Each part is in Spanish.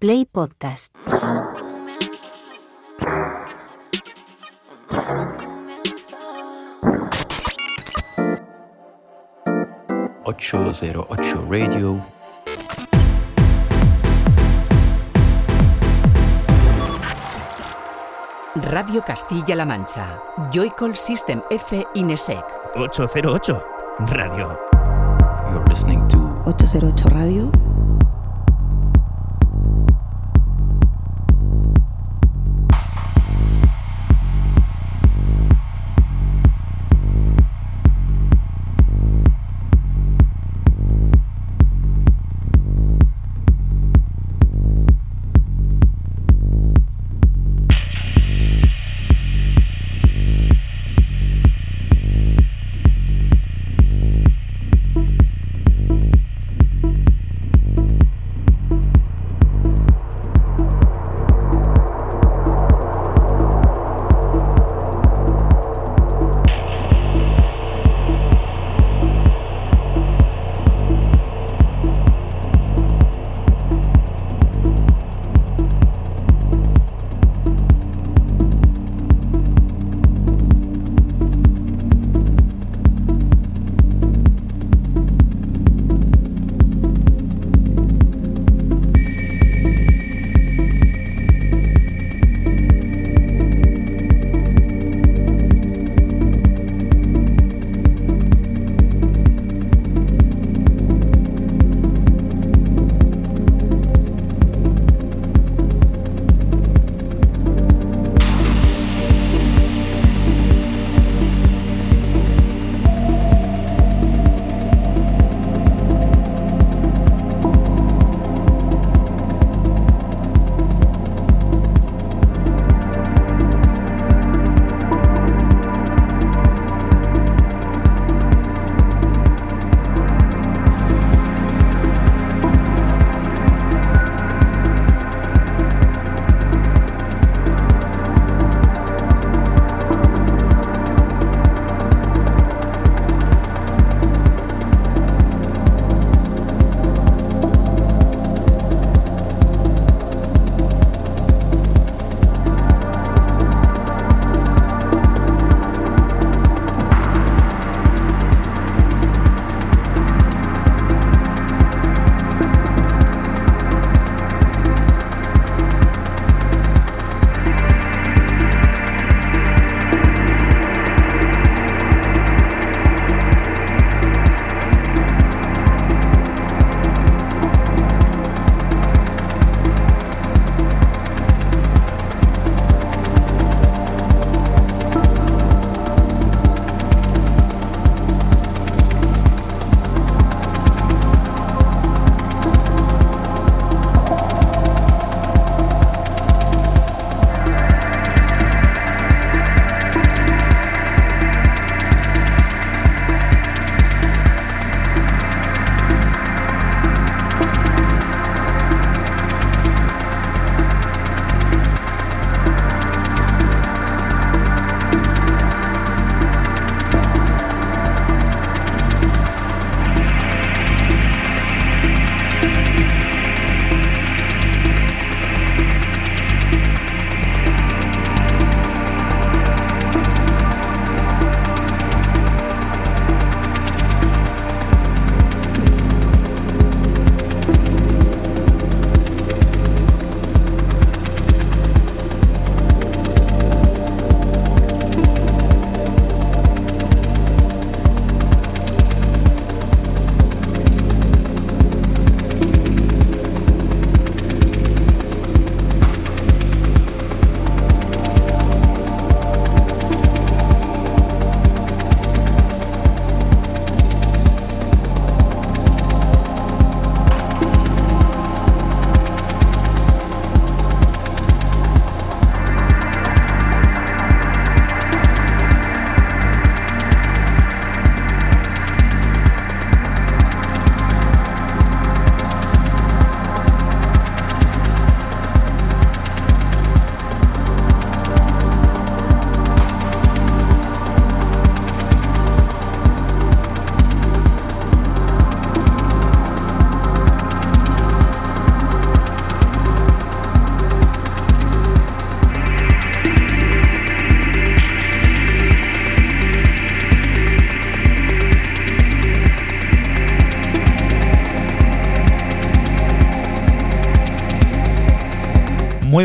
Play Podcast. ...808 Radio... Radio Castilla-La Mancha. Joycall System F Inesec. 808 Radio. You're listening to 808 Radio.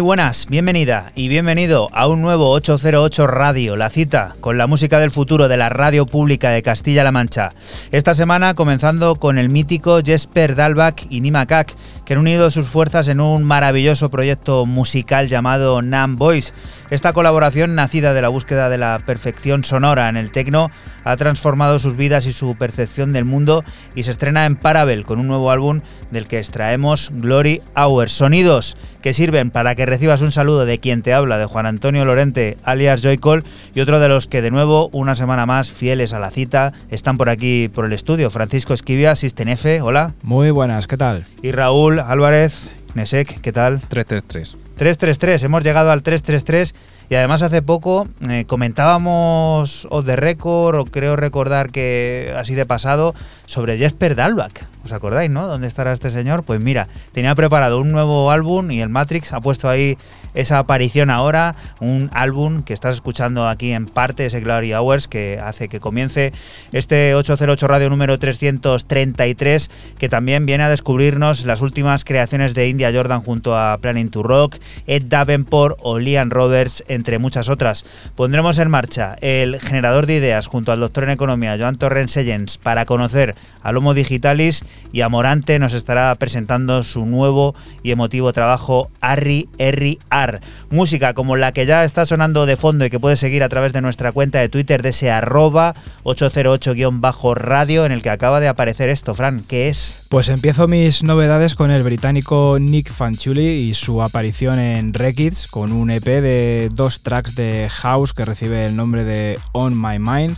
Buenas, bienvenida y bienvenido a un nuevo 808 Radio, la cita con la música del futuro de la radio pública de Castilla-La Mancha. Esta semana comenzando con el mítico Jesper Dalbach y Nima Kak, que han unido sus fuerzas en un maravilloso proyecto musical llamado Nam Boys. Esta colaboración, nacida de la búsqueda de la perfección sonora en el tecno, ha transformado sus vidas y su percepción del mundo y se estrena en Parabel con un nuevo álbum del que extraemos Glory Hour. Sonidos que sirven para que recibas un saludo de quien te habla, de Juan Antonio Lorente, alias Joycol, y otro de los que de nuevo, una semana más, fieles a la cita, están por aquí por el estudio. Francisco Esquivia, Sistenefe, hola. Muy buenas, ¿qué tal? Y Raúl Álvarez, Nesek, ¿qué tal? 333. 333, hemos llegado al 333 y además hace poco eh, comentábamos o de récord, o creo recordar que así de pasado, sobre Jesper Dalbach. ¿Os acordáis, no? ¿Dónde estará este señor? Pues mira, tenía preparado un nuevo álbum y el Matrix ha puesto ahí esa aparición ahora, un álbum que estás escuchando aquí en parte, ese Glory Hours, que hace que comience este 808 Radio número 333, que también viene a descubrirnos las últimas creaciones de India Jordan junto a Planning to Rock, Ed Davenport o Liam Roberts, entre muchas otras. Pondremos en marcha el generador de ideas junto al doctor en economía Joan Torrens Sellens para conocer al Homo Digitalis y Amorante nos estará presentando su nuevo y emotivo trabajo Arri Erri Ar. Música como la que ya está sonando de fondo y que puedes seguir a través de nuestra cuenta de Twitter de ese arroba 808-radio en el que acaba de aparecer esto. Fran, ¿qué es? Pues empiezo mis novedades con el británico Nick Fanciulli y su aparición en Rekids con un EP de dos tracks de house que recibe el nombre de On My Mind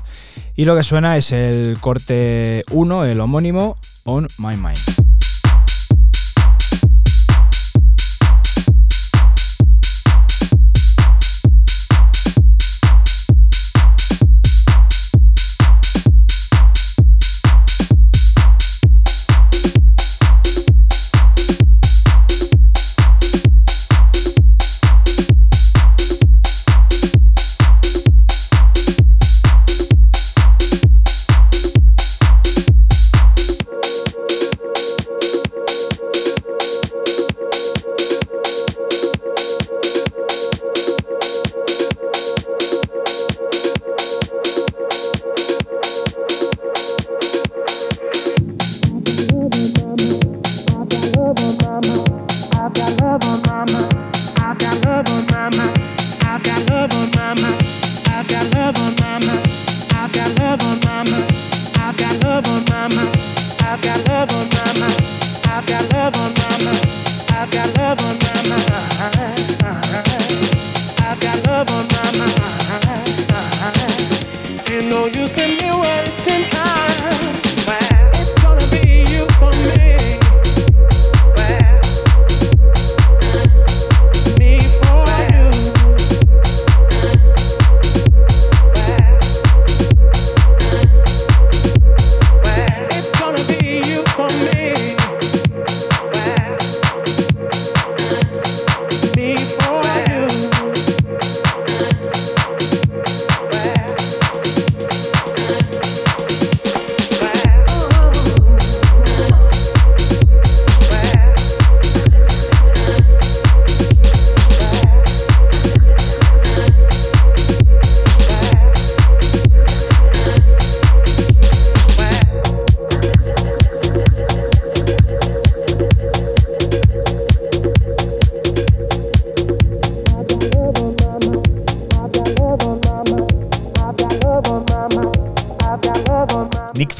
y lo que suena es el corte 1, el homónimo On My Mind.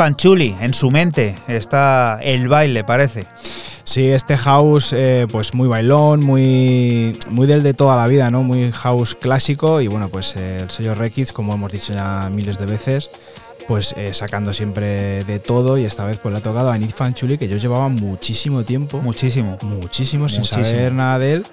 Fanchuli, en su mente está el baile, parece. Sí, este house, eh, pues muy bailón, muy, muy del de toda la vida, ¿no? Muy house clásico y bueno, pues eh, el sello Rekids, como hemos dicho ya miles de veces, pues eh, sacando siempre de todo y esta vez pues le ha tocado a Nick Fanchuli, que yo llevaba muchísimo tiempo. Muchísimo. Muchísimo, sin saber nada de él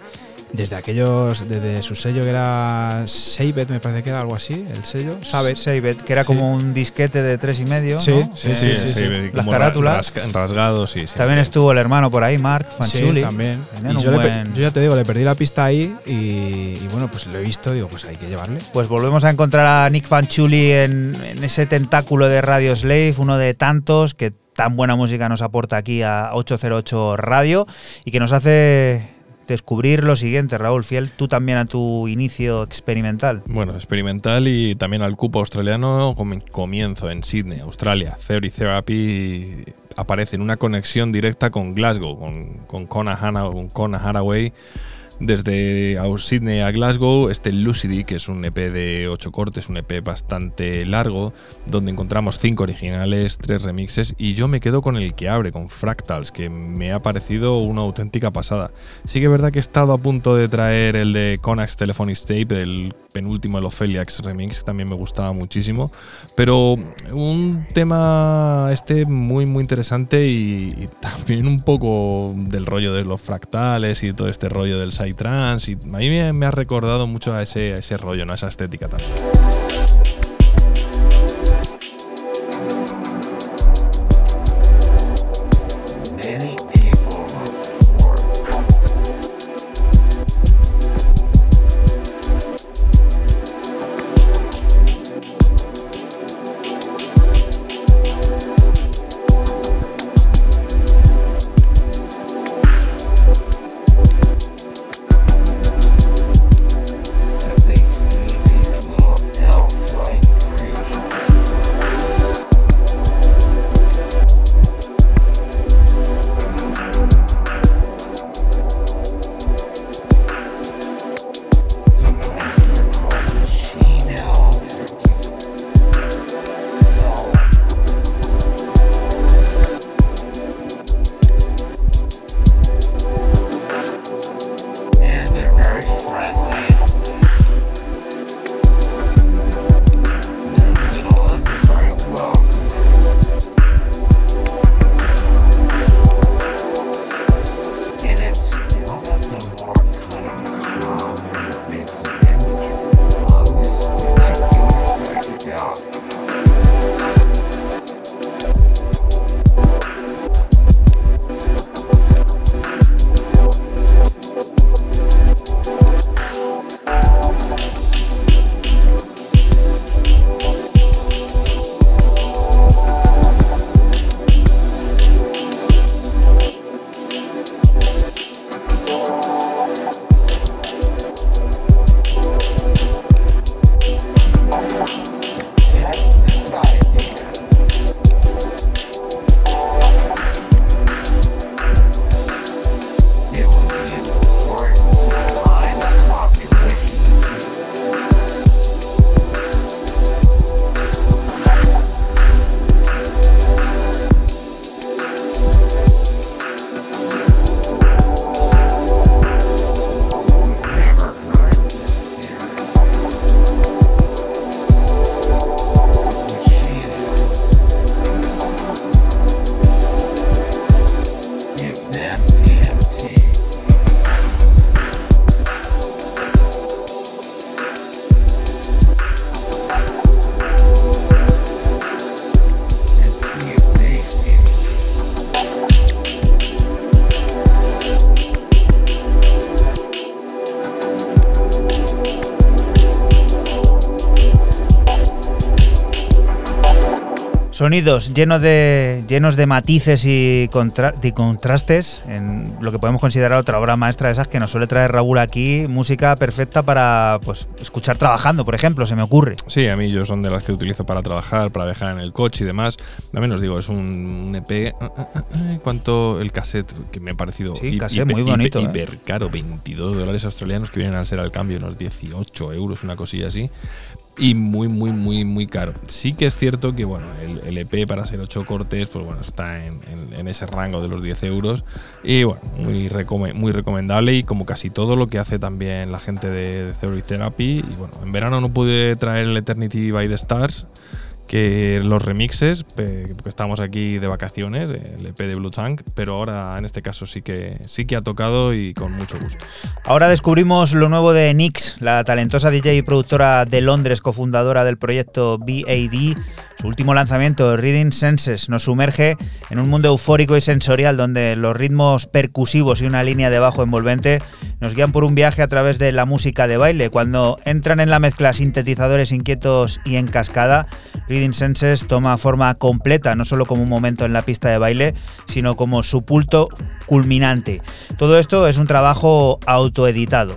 desde aquellos, desde su sello que era Seibet, me parece que era algo así, el sello, ¿sabes? Seibet, que era como un disquete de tres y medio, sí, ¿no? Sí, sí, sí, sí, Las carátulas. rasgados, sí, También estuvo el hermano por ahí, Mark Fanchuli. Sí, también. yo, ya te digo, le perdí la pista ahí y, bueno, pues lo he visto, digo, pues hay que llevarle. Pues volvemos a encontrar a Nick Fanchuli en, en ese tentáculo de Radio Slave, uno de tantos que tan buena música nos aporta aquí a 808 Radio y que nos hace descubrir lo siguiente, Raúl Fiel, tú también a tu inicio experimental. Bueno, experimental y también al cupo australiano comienzo en Sydney, Australia. Theory Therapy aparece en una conexión directa con Glasgow, con, con Connor Haraway desde Sydney a Glasgow, este Lucidity, que es un EP de 8 cortes, un EP bastante largo, donde encontramos 5 originales, 3 remixes, y yo me quedo con el que abre, con Fractals, que me ha parecido una auténtica pasada. Sí que es verdad que he estado a punto de traer el de Conax Telephonic Tape, el penúltimo, el Opheliax Remix, que también me gustaba muchísimo, pero un tema este muy, muy interesante y, también un poco del rollo de los fractales y todo este rollo del trans y a mí me, ha recordado mucho a ese, ese rollo, ¿no? a esa estética también. Sonidos llenos de, llenos de matices y, contrastes en lo que podemos considerar otra obra maestra de esas que nos suele traer Raúl aquí. Música perfecta para pues, escuchar trabajando, por ejemplo, se me ocurre. Sí, a mí yo son de las que utilizo para trabajar, para viajar en el coche y demás. También os digo, es un, EP. Ah, ah, ah, ¿Cuánto el cassette? Que me ha parecido sí, cassette muy bonito. ¿eh? Hiper, caro, 22 dólares australianos que vienen a ser al cambio unos 18 euros, una cosilla así y muy, muy, muy, muy caro. Sí que es cierto que, bueno, el, EP para ser 8 cortes, pues bueno, está en, ese rango de los 10 euros. Y bueno, muy, muy recomendable y como casi todo lo que hace también la gente de, de Theory Therapy. Y bueno, en verano no pude traer el Eternity by the Stars los remixes, porque estamos aquí de vacaciones, el EP de Blue Tank, pero ahora en este caso sí que sí que ha tocado y con mucho gusto. Ahora descubrimos lo nuevo de Nix, la talentosa DJ y productora de Londres, cofundadora del proyecto BAD. Su último lanzamiento, Reading Senses, nos sumerge en un mundo eufórico y sensorial donde los ritmos percusivos y una línea de bajo envolvente nos guían por un viaje a través de la música de baile. Cuando entran en la mezcla sintetizadores inquietos y en cascada, Reading Senses toma forma completa, no solo como un momento en la pista de baile, sino como su pulto culminante. Todo esto es un trabajo autoeditado.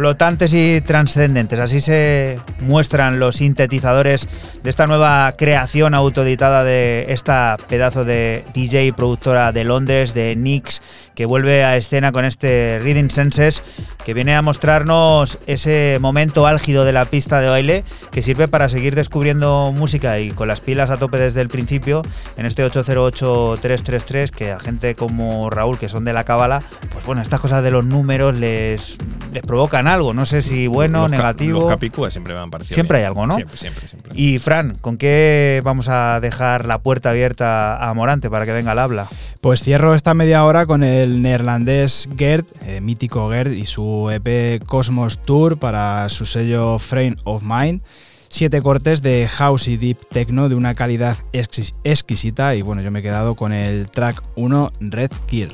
Flotantes y trascendentes. Así se muestran los sintetizadores de esta nueva creación autoeditada de esta pedazo de DJ productora de Londres, de Nix, que vuelve a escena con este Reading Senses, que viene a mostrarnos ese momento álgido de la pista de baile que sirve para seguir descubriendo música y con las pilas a tope desde el principio en este 808-333, que a gente como Raúl, que son de la cábala, pues bueno, estas cosas de los números les, les provocan algo. No sé si bueno, Los ca- negativo. Los capicúas siempre me han parecido. Siempre bien. hay algo, ¿no? Siempre, siempre, siempre. Y Fran, ¿con qué vamos a dejar la puerta abierta a Morante para que venga al habla? Pues cierro esta media hora con el neerlandés Gerd, eh, mítico Gerd, y su EP Cosmos Tour para su sello Frame of Mind. Siete cortes de house y deep techno de una calidad exquis- exquisita y bueno, yo me he quedado con el track 1 Red Kill.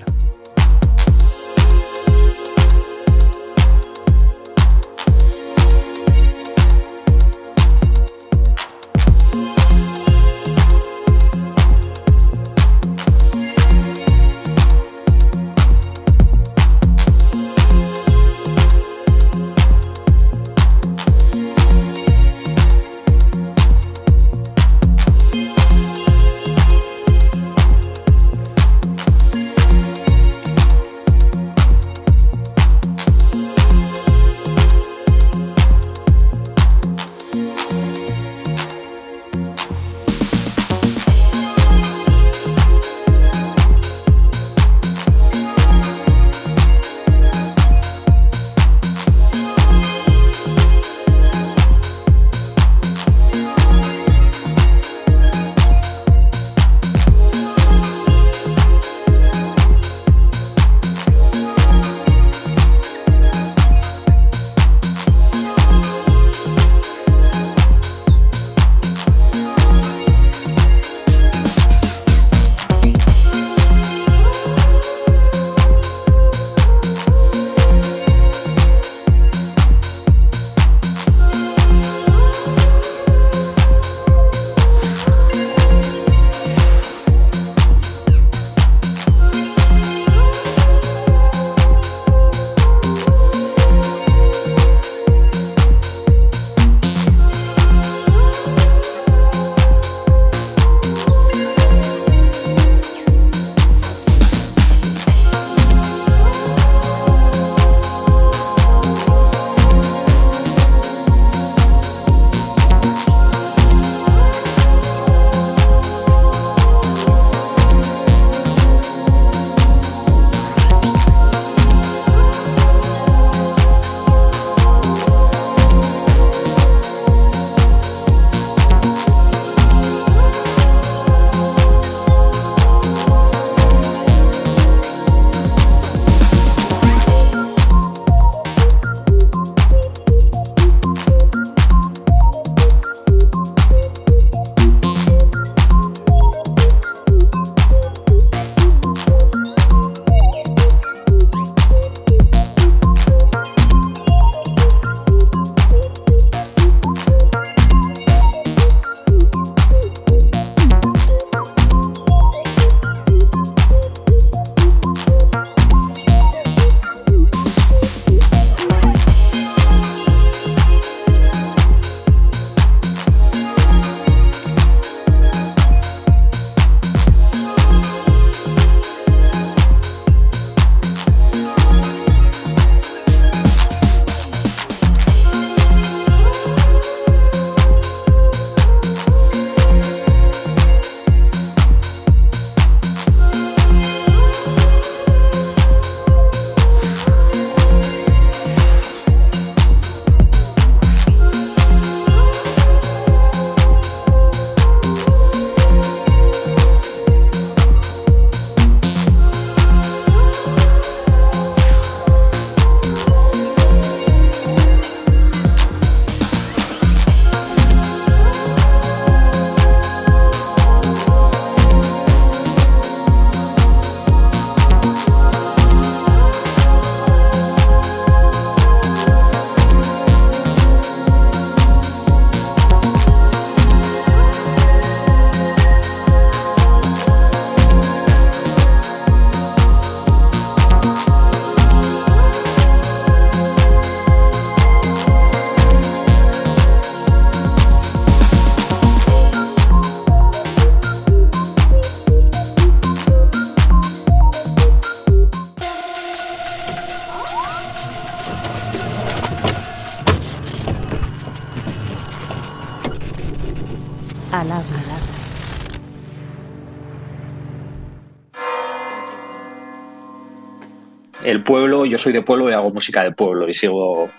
Soy de pueblo y hago música de pueblo y sigo,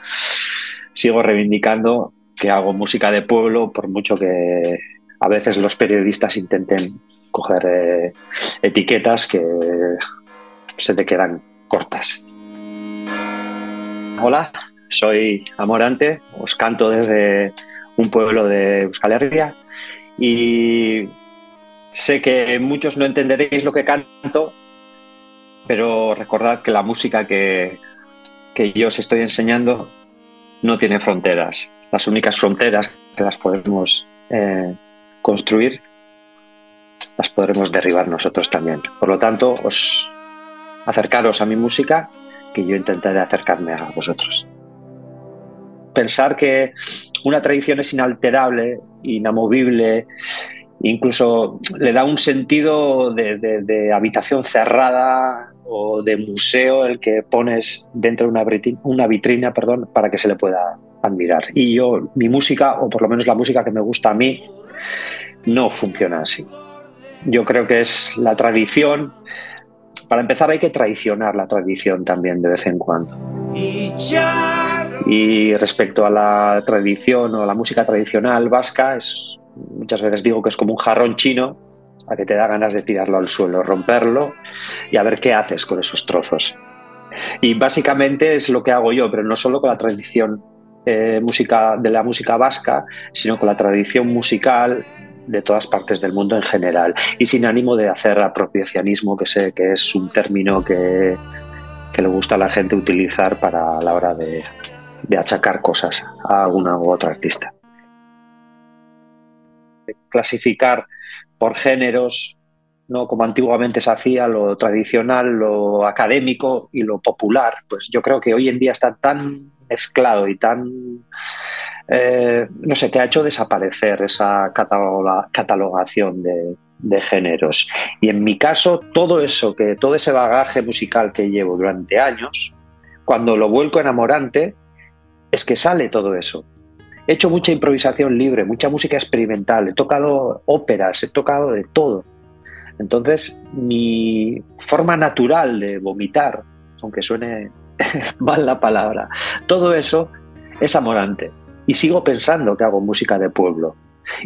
sigo reivindicando que hago música de pueblo por mucho que a veces los periodistas intenten coger eh, etiquetas que se te quedan cortas. Hola, soy Amorante, os canto desde un pueblo de Euskal Herria y sé que muchos no entenderéis lo que canto, pero recordad que la música que, que yo os estoy enseñando no tiene fronteras. Las únicas fronteras que las podemos eh, construir las podremos derribar nosotros también. Por lo tanto, os acercaros a mi música que yo intentaré acercarme a vosotros. Pensar que una tradición es inalterable, inamovible, incluso le da un sentido de, habitación cerrada o de museo el que pones dentro de una vitrina, una vitrina perdón, para que se le pueda admirar. Y yo, mi música, o por lo menos la música que me gusta a mí, no funciona así. Yo creo que es la tradición para empezar hay que traicionar la tradición también de vez en cuando. Y respecto a la tradición o la música tradicional vasca, es, muchas veces digo que es como un jarrón chino a que te da ganas de tirarlo al suelo, romperlo y a ver qué haces con esos trozos. Y básicamente es lo que hago yo, pero no solo con la tradición eh, de la música vasca, sino con la tradición musical de todas partes del mundo en general y sin ánimo de hacer apropiacionismo, que sé que es un término que, le gusta a la gente utilizar para la hora de, de achacar cosas a alguna u otra artista. Clasificar por géneros, no como antiguamente se hacía, lo tradicional, lo académico y lo popular, pues yo creo que hoy en día está tan mezclado y tan eh, no sé, que ha hecho desaparecer esa catalogación de, géneros. Y en mi caso, todo eso, que todo ese bagaje musical que llevo durante años, cuando lo vuelco enamorante, es que sale todo eso. He hecho mucha improvisación libre, mucha música experimental, he tocado óperas, he tocado de todo. Entonces, mi forma natural de vomitar, aunque suene mal la palabra, todo eso es amorante y sigo pensando que hago música de pueblo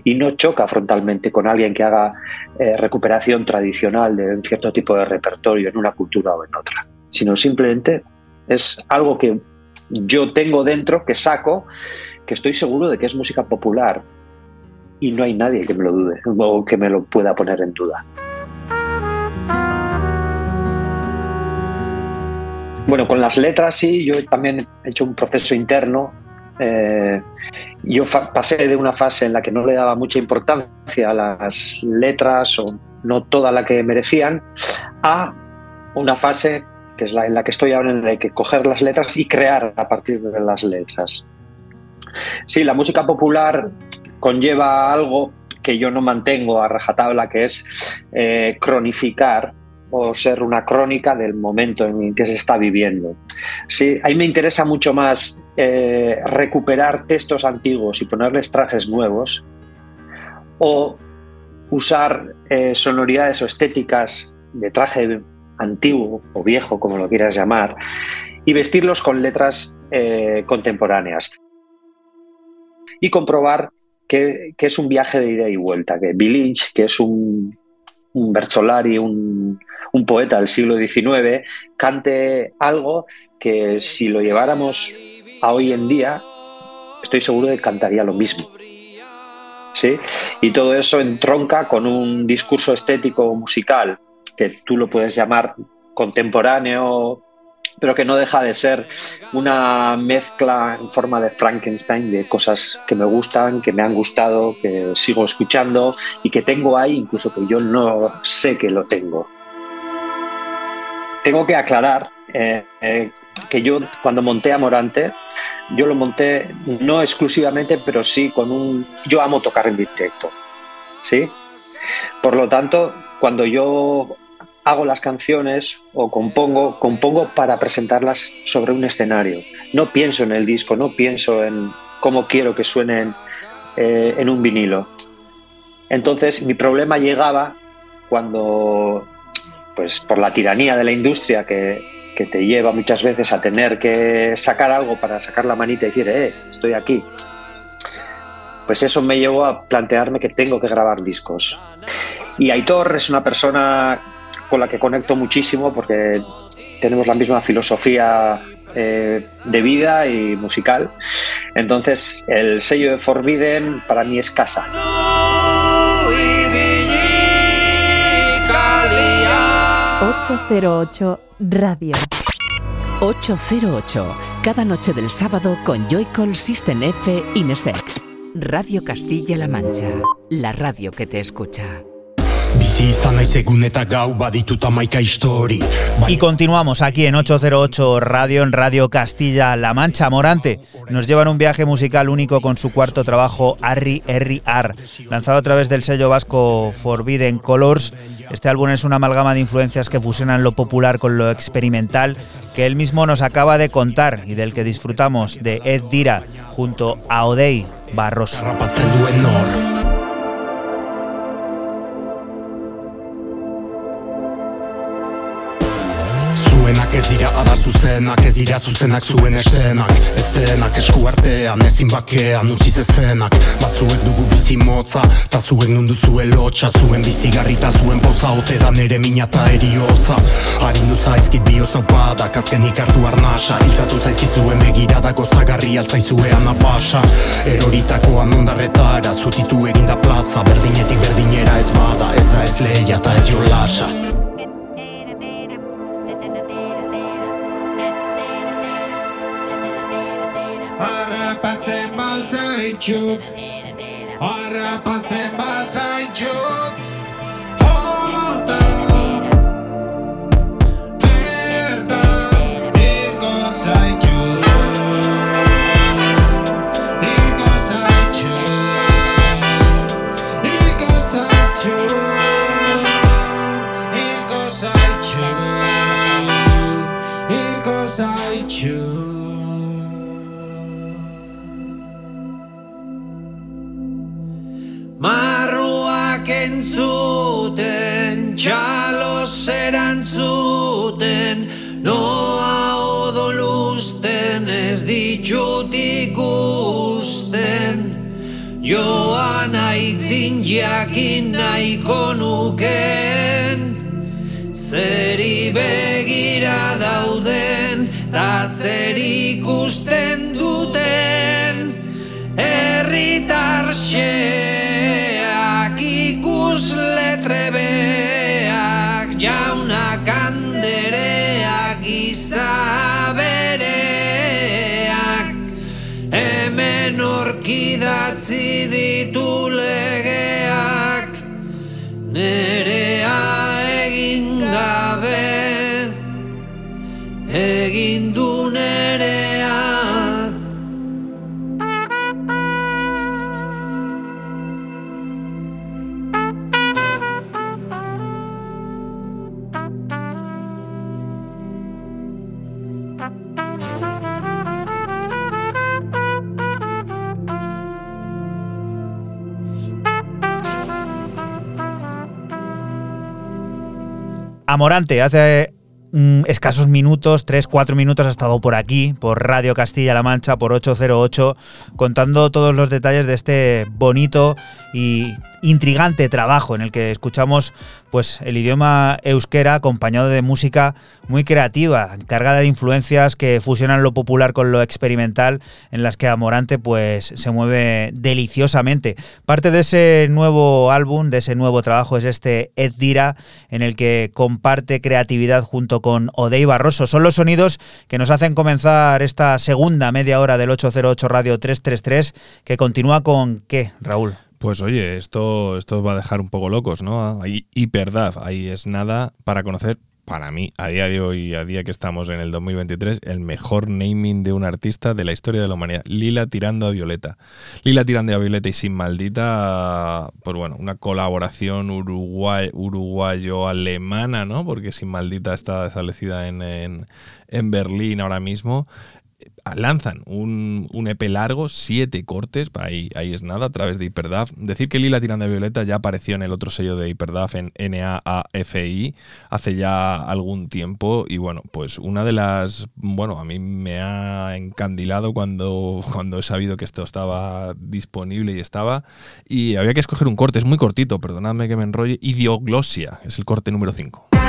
y no choca frontalmente con alguien que haga eh, recuperación tradicional de un cierto tipo de repertorio en una cultura o en otra, sino simplemente es algo que yo tengo dentro, que saco, estoy seguro de que es música popular y no hay nadie que me lo dude o que me lo pueda poner en duda. Bueno, con las letras sí, yo también he hecho un proceso interno eh, yo pasé de una fase en la que no le daba mucha importancia a las letras o no toda la que merecían a una fase que es la en la que estoy ahora en la que coger las letras y crear a partir de las letras. Sí, la música popular conlleva algo que yo no mantengo a rajatabla, que es eh, cronificar o ser una crónica del momento en el que se está viviendo. Sí, ahí me interesa mucho más eh, recuperar textos antiguos y ponerles trajes nuevos o usar eh, sonoridades o estéticas de traje antiguo o viejo, como lo quieras llamar, y vestirlos con letras contemporáneas. Y comprobar que, es un viaje de ida y vuelta, que Bill que es un, un Bertolari, un, un poeta del siglo XIX, cante algo que si lo lleváramos a hoy en día, estoy seguro de que cantaría lo mismo. ¿Sí? Y todo eso entronca con un discurso estético musical que tú lo puedes llamar contemporáneo, pero que no deja de ser una mezcla en forma de Frankenstein de cosas que me gustan, que me han gustado, que sigo escuchando y que tengo ahí, incluso que yo no sé que lo tengo tengo que aclarar eh, eh, que yo cuando monté a Morante, yo lo monté no exclusivamente, pero sí con un... Yo amo tocar en directo, ¿sí? Por lo tanto, cuando yo hago las canciones o compongo, compongo para presentarlas sobre un escenario. No pienso en el disco, no pienso en cómo quiero que suenen eh, en un vinilo. Entonces mi problema llegaba cuando, pues por la tiranía de la industria que, que te lleva muchas veces a tener que sacar algo para sacar la manita y decir, eh, estoy aquí. Pues eso me llevó a plantearme que tengo que grabar discos. Y Aitor es una persona con la que conecto muchísimo porque tenemos la misma filosofía eh, de vida y musical. Entonces, el sello de Forbidden para mí es casa. 808 Radio. 808. Cada noche del sábado con Joycall System F Inesec. Radio Castilla-La Mancha. La radio que te escucha. Y continuamos aquí en 808 Radio, en Radio Castilla-La Mancha. Morante nos lleva en un viaje musical único con su cuarto trabajo, Arri Erri Ar, lanzado a través del sello vasco Forbidden Colors. Este álbum es una amalgama de influencias que fusionan lo popular con lo experimental que él mismo nos acaba de contar y del que disfrutamos de Ed Dira junto a Odei Barroso. Zuenak ez dira adar zuzenak Ez dira zuzenak zuen esenak Ez denak esku artean ezin bakean utzi zezenak. Batzuek dugu bizi motza Ta zuen nundu zuen lotxa. Zuen bizigarri ta zuen poza Ote da nere mina ta eriotza. Harindu zaizkit bioz daupadak Azkenik hartu arnasa. Iltzatu zaizkit zuen begirada gozagarri altzaizuean apasa Eroritakoan ondarretara Zutitu eginda plaza. Berdinetik berdinera ez bada Ez da ez leia ta ez jolasa Harrapatzen maze Harrapatzen ara Marruak entzuten, txalos erantzuten, noa odolusten ez ditut ikusten. Joan aitzin jakin nahiko nuken, zeri begira dauden, da zer ikusten jaunak andereak izabereak hemen orkidatzi ditu legeak. Nerea egin gabe egin du nereak Amorante, hace mm, escasos minutos, 3, 4 minutos, ha estado por aquí, por Radio Castilla-La Mancha, por 808, contando todos los detalles de este bonito y intrigante trabajo en el que escuchamos pues el idioma euskera acompañado de música muy creativa, cargada de influencias que fusionan lo popular con lo experimental, en las que Amorante pues se mueve deliciosamente. Parte de ese nuevo álbum, de ese nuevo trabajo es este Ed Dira, en el que comparte creatividad junto con Odey Barroso. Son los sonidos que nos hacen comenzar esta segunda media hora del 808 Radio 333, que continúa con ¿qué, Raúl? Pues oye, esto, esto va a dejar un poco locos, ¿no? Ahí hiperdad, ahí es nada para conocer, para mí, a día de hoy, a día que estamos en el 2023, el mejor naming de un artista de la historia de la humanidad. Lila tirando a Violeta. Lila tirando a Violeta y Sin Maldita, pues bueno, una colaboración uruguay, uruguayo-alemana, ¿no? Porque Sin Maldita está establecida en, en, en Berlín ahora mismo. Lanzan un, un EP largo, siete cortes, ahí, ahí es nada, a través de Hyperdaf. Decir que Lila Tirando de Violeta ya apareció en el otro sello de Hyperdaf, en NAAFI, hace ya algún tiempo. Y bueno, pues una de las. Bueno, a mí me ha encandilado cuando, cuando he sabido que esto estaba disponible y estaba. Y había que escoger un corte, es muy cortito, perdonadme que me enrolle. Idioglosia, es el corte número 5.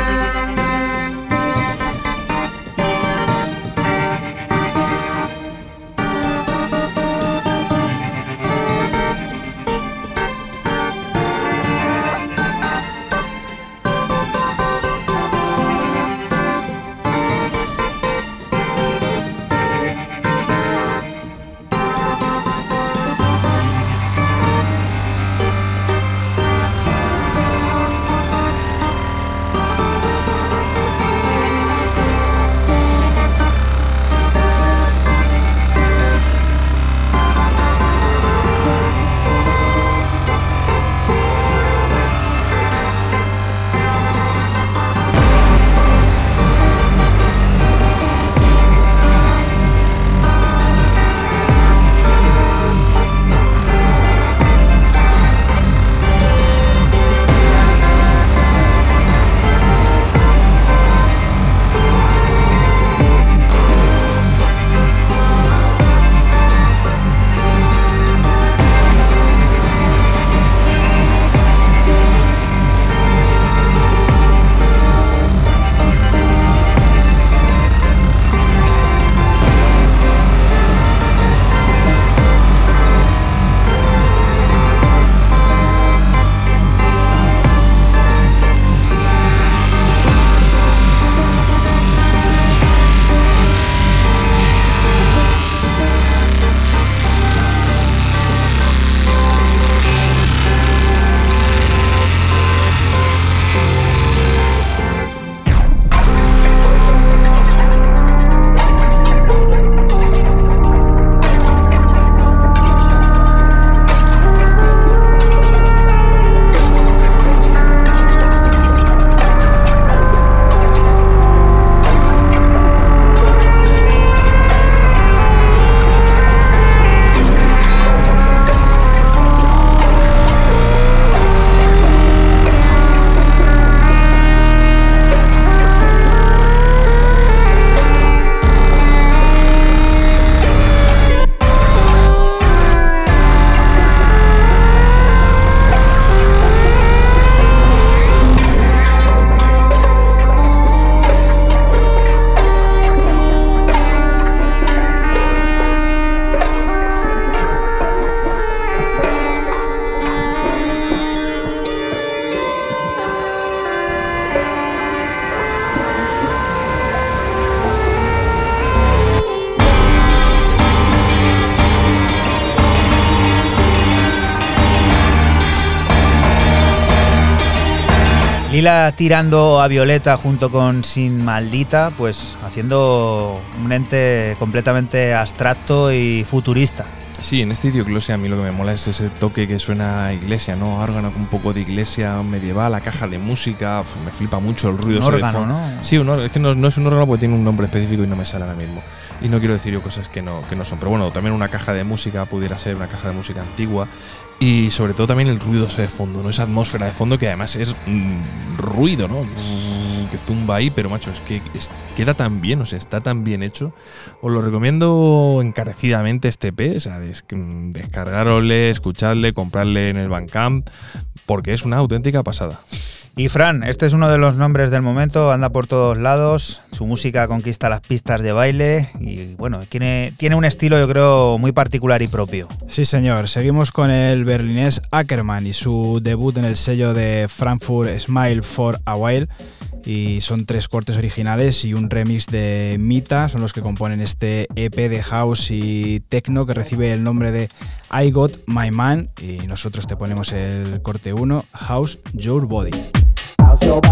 Lila tirando a Violeta junto con Sin Maldita, pues haciendo un ente completamente abstracto y futurista. Sí, en este idioglosia a mí lo que me mola es ese toque que suena a iglesia, ¿no? Órgano con un poco de iglesia medieval, la caja de música, uf, me flipa mucho el ruido. Un órgano. ¿no? Sí, un es que no, no es un órgano porque tiene un nombre específico y no me sale ahora mismo. Y no quiero decir yo cosas que no, que no son. Pero bueno, también una caja de música pudiera ser una caja de música antigua. Y sobre todo también el ruido ese de fondo, ¿no? Esa atmósfera de fondo que además es mm, ruido, ¿no? Mm, Que zumba ahí, pero macho, es que queda tan bien, o sea, está tan bien hecho. Os lo recomiendo encarecidamente este EP, o sea, mm, descargarosle, escucharle, comprarle en el Bandcamp, porque es una auténtica pasada. Y Fran, este es uno de los nombres del momento, anda por todos lados, su música conquista las pistas de baile y bueno, tiene, tiene un estilo yo creo muy particular y propio. Sí, señor. Seguimos con el berlinés Ackerman y su debut en el sello de Frankfurt Smile for a While. Y son tres cortes originales y un remix de Mita, son los que componen este EP de house y techno que recibe el nombre de I Got My Man. Y nosotros te ponemos el corte 1, House Your Body. House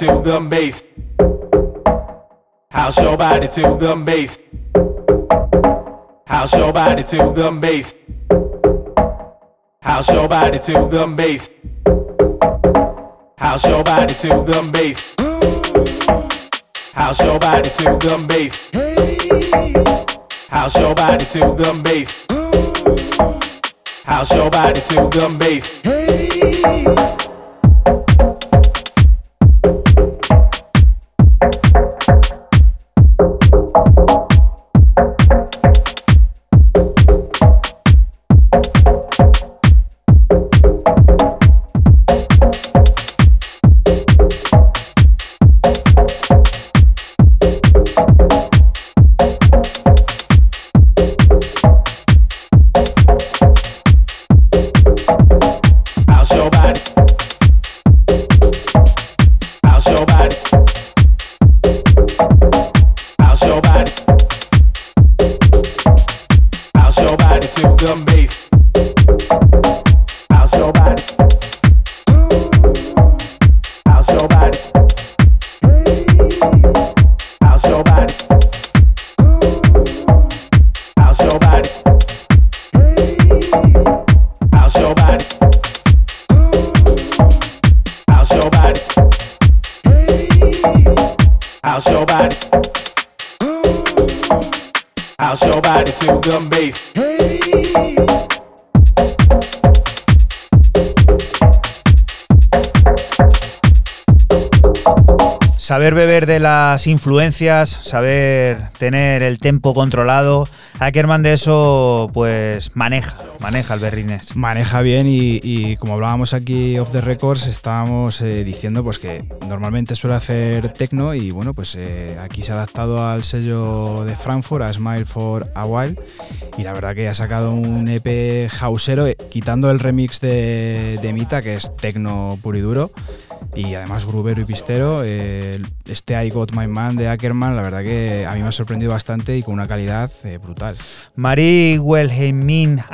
to the bass? How's your body to the bass? How's your body to the bass? How's your body to the bass? How's your body to the bass? How's your body to the bass? How's your body to the bass? How's your body to the bass? How's Saber beber de las influencias, saber tener el tempo controlado. Ackerman de eso, pues maneja, maneja el berrinés. Maneja bien y, y como hablábamos aquí off the records, estábamos eh, diciendo pues que normalmente suele hacer techno y bueno, pues eh, aquí se ha adaptado al sello de Frankfurt, a Smile for a While y la verdad que ha sacado un EP houseero, eh, quitando el remix de, de Mita, que es techno puro y duro, y además grubero y pistero. eh, este I Got My Man de Ackerman, la verdad que a mí me ha sorprendido bastante y con una calidad eh, brutal. Marie Wilhelmine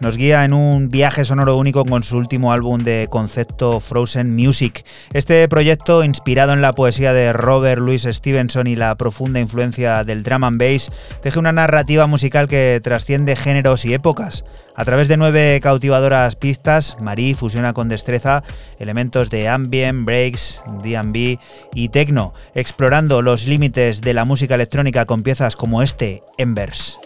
Nos guía en un viaje sonoro único con su último álbum de concepto Frozen Music. Este proyecto, inspirado en la poesía de Robert Louis Stevenson y la profunda influencia del drum and bass, teje una narrativa musical que trasciende géneros y épocas. A través de nueve cautivadoras pistas, Marie fusiona con destreza elementos de ambient, breaks, D&B y techno, explorando los límites de la música electrónica con piezas como este, Embers.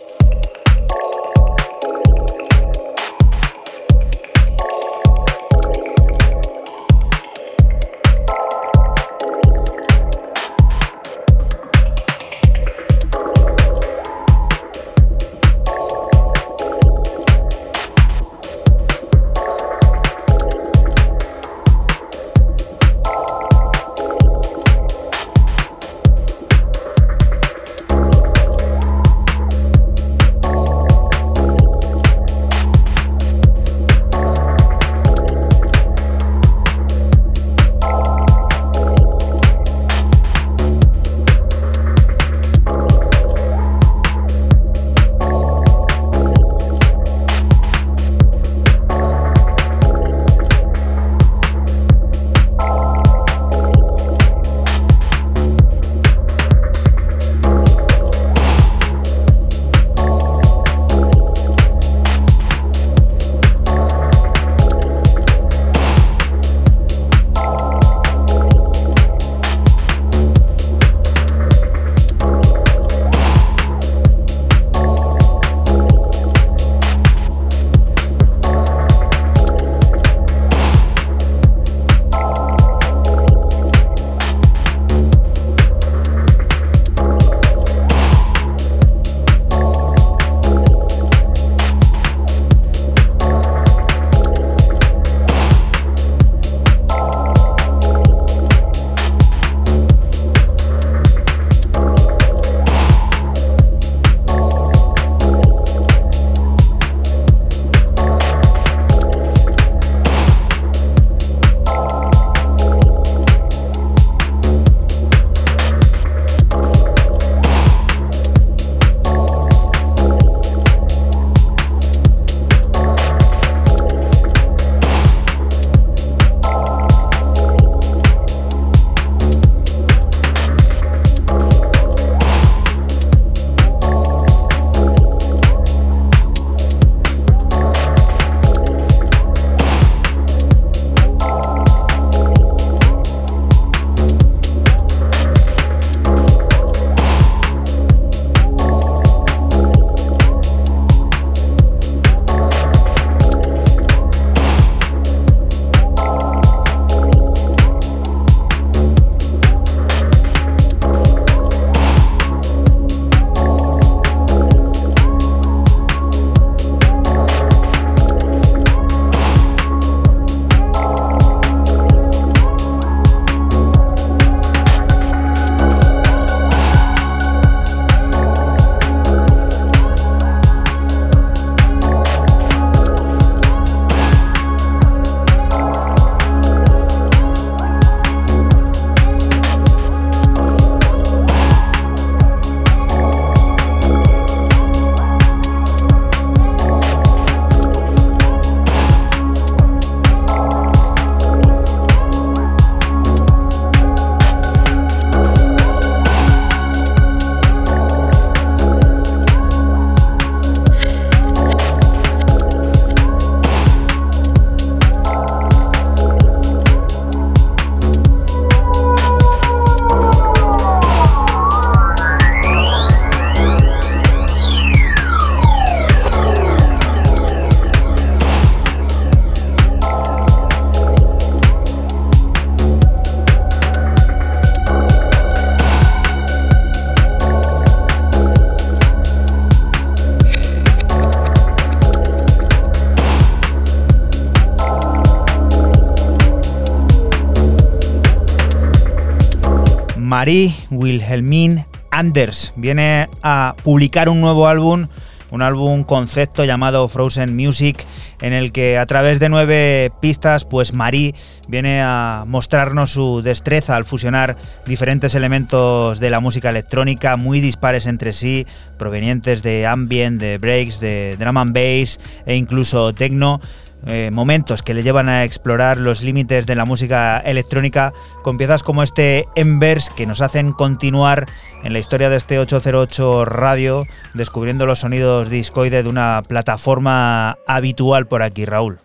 Marie Wilhelmine Anders. Viene a publicar un nuevo álbum, un álbum concepto llamado Frozen Music, en el que a través de nueve pistas, pues Marie viene a mostrarnos su destreza al fusionar diferentes elementos de la música electrónica muy dispares entre sí, provenientes de ambient, de breaks, de drum and bass e incluso techno eh, momentos que le llevan a explorar los límites de la música electrónica con piezas como este Embers que nos hacen continuar en la historia de este 808 radio descubriendo los sonidos discoide de una plataforma habitual por aquí, Raúl.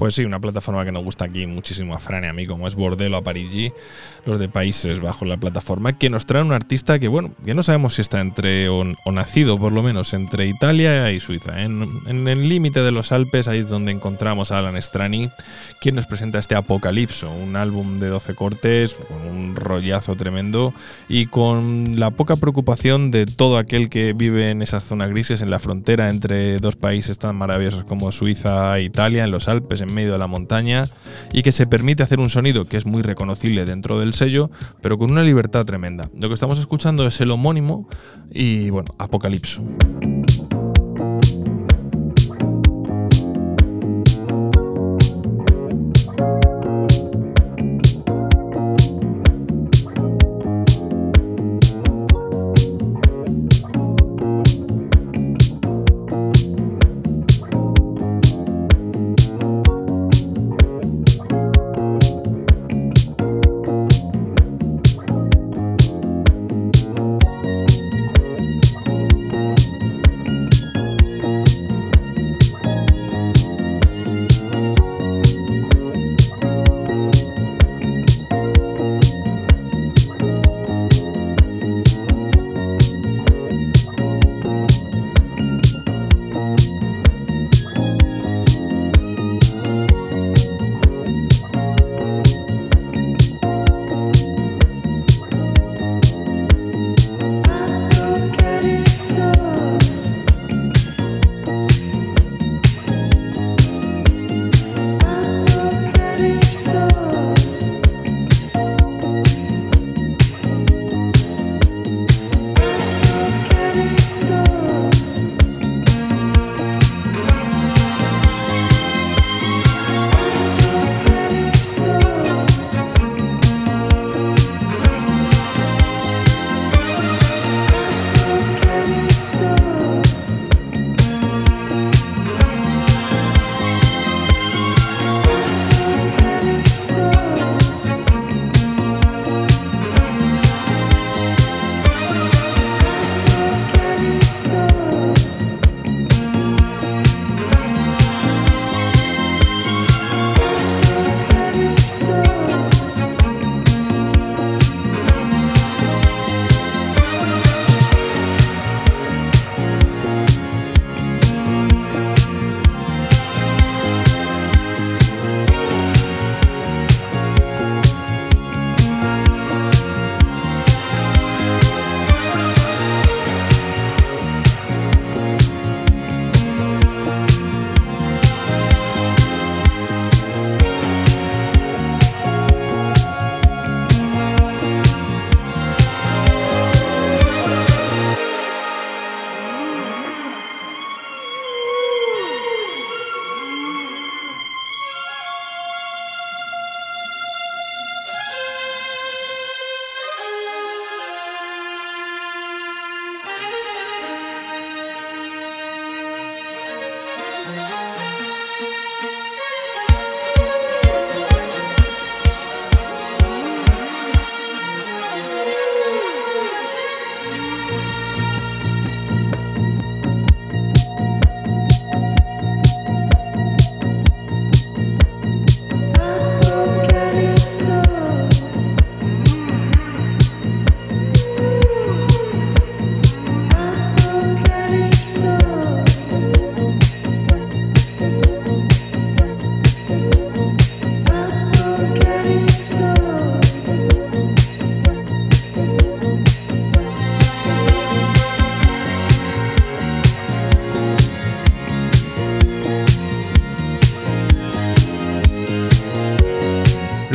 Pues sí, una plataforma que nos gusta aquí muchísimo a Fran y a mí, como es Bordelo a Parigi, los de Países Bajo la plataforma, que nos trae un artista que, bueno, ya no sabemos si está entre, o, o nacido por lo menos, entre Italia y Suiza. En, en el límite de los Alpes, ahí es donde encontramos a Alan Strani, quien nos presenta este Apocalipso, un álbum de 12 cortes, con un rollazo tremendo y con la poca preocupación de todo aquel que vive en esas zonas grises, en la frontera entre dos países tan maravillosos como Suiza e Italia, en los Alpes, en medio de la montaña, y que se permite hacer un sonido que es muy reconocible dentro del sello, pero con una libertad tremenda. Lo que estamos escuchando es el homónimo y, bueno, Apocalipso.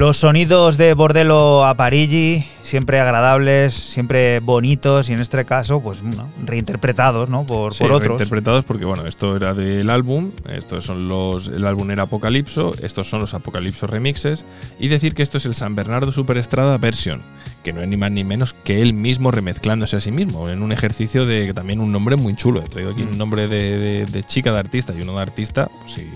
Los sonidos de Bordello a Parigi, siempre agradables, siempre bonitos y en este caso, pues ¿no? reinterpretados ¿no? por, Sí, por otros. Reinterpretados porque, bueno, esto era del álbum, estos son los. El álbum era Apocalipso, estos son los Apocalipso remixes. Y decir que esto es el San Bernardo Superestrada version, que no es ni más ni menos que él mismo remezclándose a sí mismo, en un ejercicio de también un nombre muy chulo. He traído aquí Mm. un nombre de, de- de chica de artista y uno de artista, pues sí,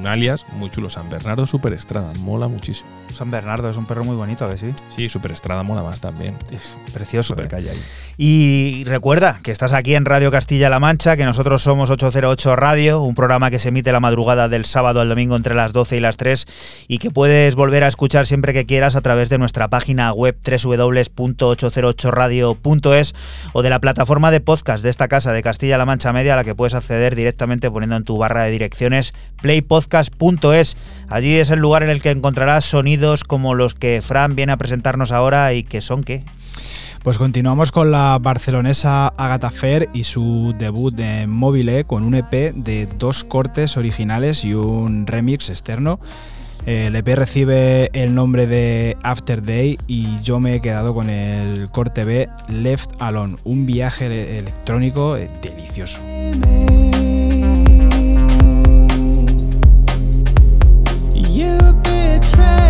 un alias muy chulo, San Bernardo Superestrada, mola muchísimo. San Bernardo es un perro muy bonito, ¿a que sí? Sí, Superestrada mola más también. Es precioso. Super ¿eh? calle ahí. Y recuerda que estás aquí en Radio Castilla-La Mancha, que nosotros somos 808 Radio, un programa que se emite la madrugada del sábado al domingo entre las 12 y las 3 y que puedes volver a escuchar siempre que quieras a través de nuestra página web www.808radio.es o de la plataforma de podcast de esta casa de Castilla-La Mancha Media a la que puedes acceder directamente poniendo en tu barra de direcciones playpodcast.es. Allí es el lugar en el que encontrarás sonidos como los que Fran viene a presentarnos ahora y que son qué. Pues continuamos con la barcelonesa Agatha Fair y su debut de Mobile con un EP de dos cortes originales y un remix externo. El EP recibe el nombre de After Day y yo me he quedado con el corte B Left Alone, un viaje ele- electrónico delicioso. train.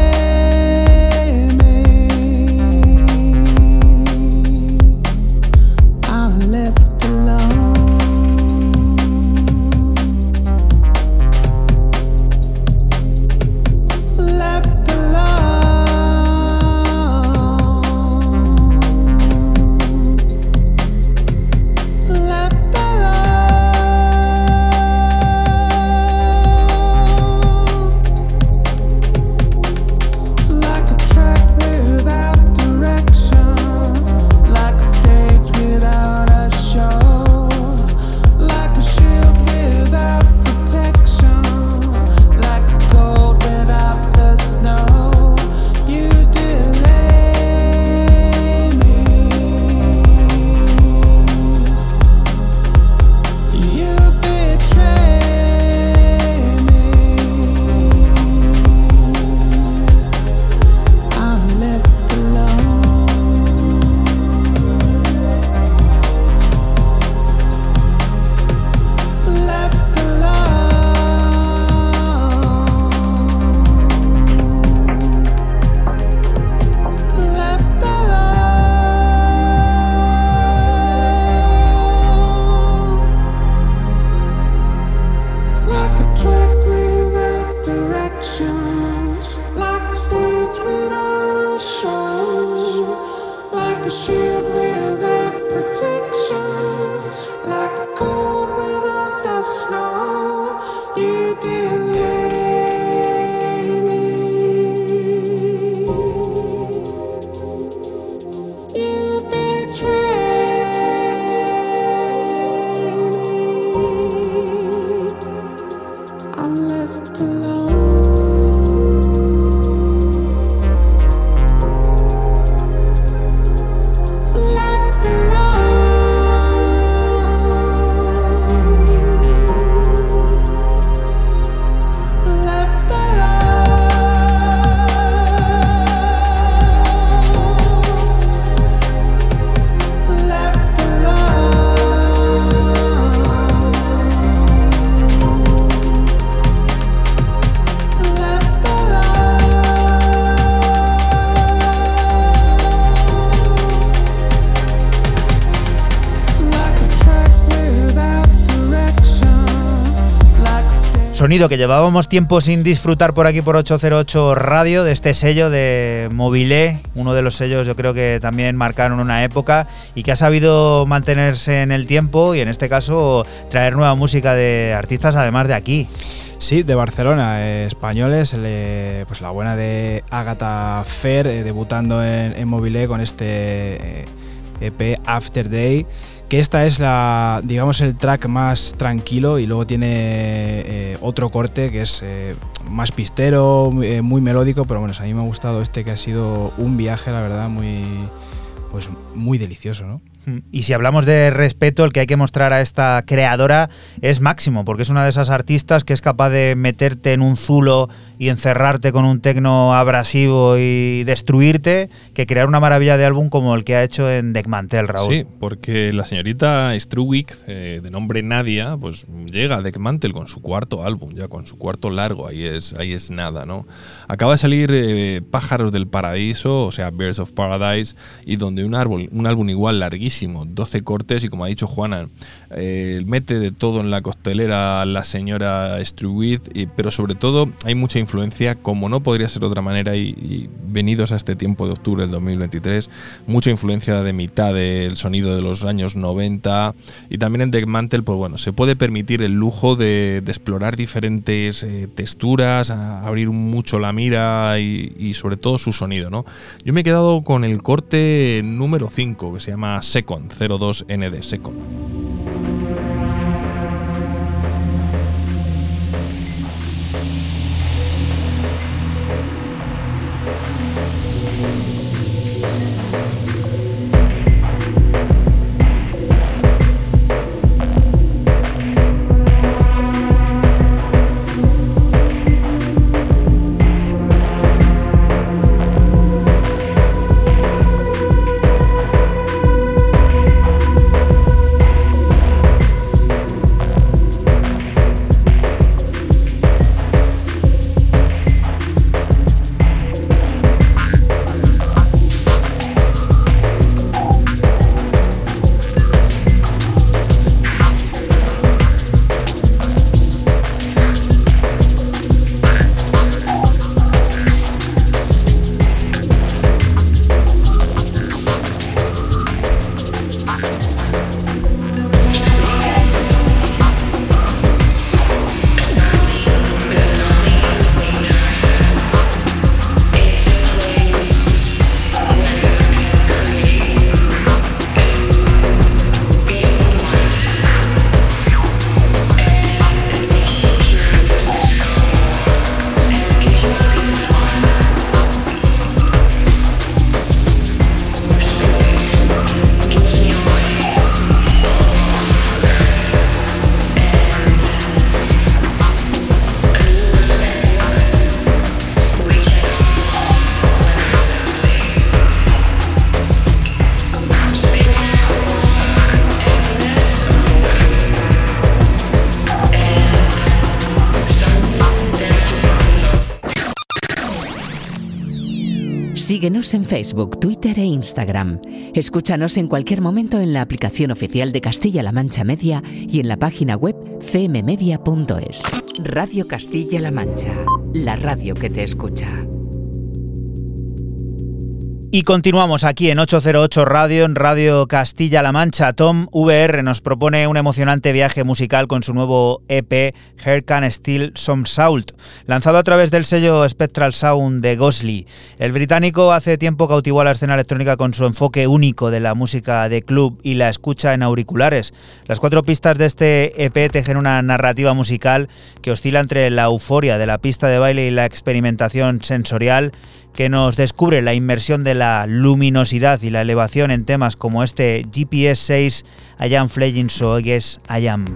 Sonido que llevábamos tiempo sin disfrutar por aquí por 808 Radio, de este sello de Mobile, uno de los sellos yo creo que también marcaron una época y que ha sabido mantenerse en el tiempo y en este caso traer nueva música de artistas además de aquí. Sí, de Barcelona, eh, españoles, pues la buena de Agatha Fair, eh, debutando en, en Mobile con este eh, EP After Day, que esta es la, digamos, el track más tranquilo y luego tiene eh, otro corte que es eh, más pistero, eh, muy melódico, pero bueno, a mí me ha gustado este que ha sido un viaje, la verdad, muy, pues muy delicioso, ¿no? Y si hablamos de respeto, el que hay que mostrar a esta creadora es máximo, porque es una de esas artistas que es capaz de meterte en un zulo y encerrarte con un tecno abrasivo y destruirte que crear una maravilla de álbum como el que ha hecho en Deckmantel, Raúl. Sí, porque la señorita Struwick, eh, de nombre Nadia, pues llega a Deckmantel con su cuarto álbum, ya con su cuarto largo, ahí es, ahí es nada, ¿no? Acaba de salir eh, Pájaros del Paraíso, o sea, Birds of Paradise, y donde un, árbol, un álbum igual larguísimo, 12 cortes, y como ha dicho Juana, eh, mete de todo en la costelera la señora Struwick, y- pero sobre todo hay mucha influencia, como no podría ser de otra manera, y, venidos a este tiempo de octubre del 2023, mucha influencia de mitad del sonido de los años 90 y también en Deckmantel, pues bueno, se puede permitir el lujo de, explorar diferentes eh, texturas, abrir mucho la mira y, y sobre todo su sonido, ¿no? Yo me he quedado con el corte número 5 que se llama Second, 02ND Second. En Facebook, Twitter e Instagram. Escúchanos en cualquier momento en la aplicación oficial de Castilla-La Mancha Media y en la página web cmmedia.es. Radio Castilla-La Mancha, la radio que te escucha. Y continuamos aquí en 808 Radio, en Radio Castilla-La Mancha. Tom VR nos propone un emocionante viaje musical con su nuevo EP, Hair Can Steal Some Salt, lanzado a través del sello Spectral Sound de Gosley. El británico hace tiempo cautivó a la escena electrónica con su enfoque único de la música de club y la escucha en auriculares. Las cuatro pistas de este EP tejen una narrativa musical que oscila entre la euforia de la pista de baile y la experimentación sensorial que nos descubre la inmersión de la luminosidad y la elevación en temas como este GPS 6 I Am Flaying So I Am.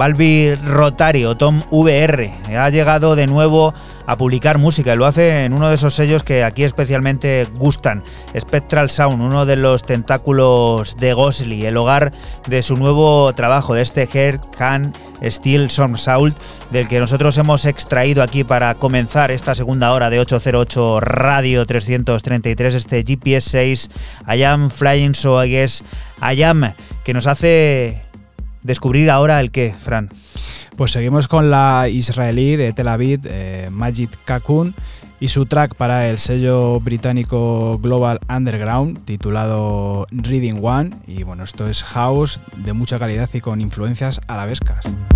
Balbi Rotario, Tom VR, ha llegado de nuevo a publicar música y lo hace en uno de esos sellos que aquí especialmente gustan, Spectral Sound, uno de los tentáculos de Gosli, el hogar de su nuevo trabajo, de este Hair Can Steel Some Sound, del que nosotros hemos extraído aquí para comenzar esta segunda hora de 808 Radio 333, este GPS 6, I am flying so I guess I am, que nos hace descubrir ahora el qué, Fran. Pues seguimos con la israelí de Tel Aviv, eh, Majid Kakun, y su track para el sello británico Global Underground, titulado Reading One. Y bueno, esto es house de mucha calidad y con influencias arabescas. la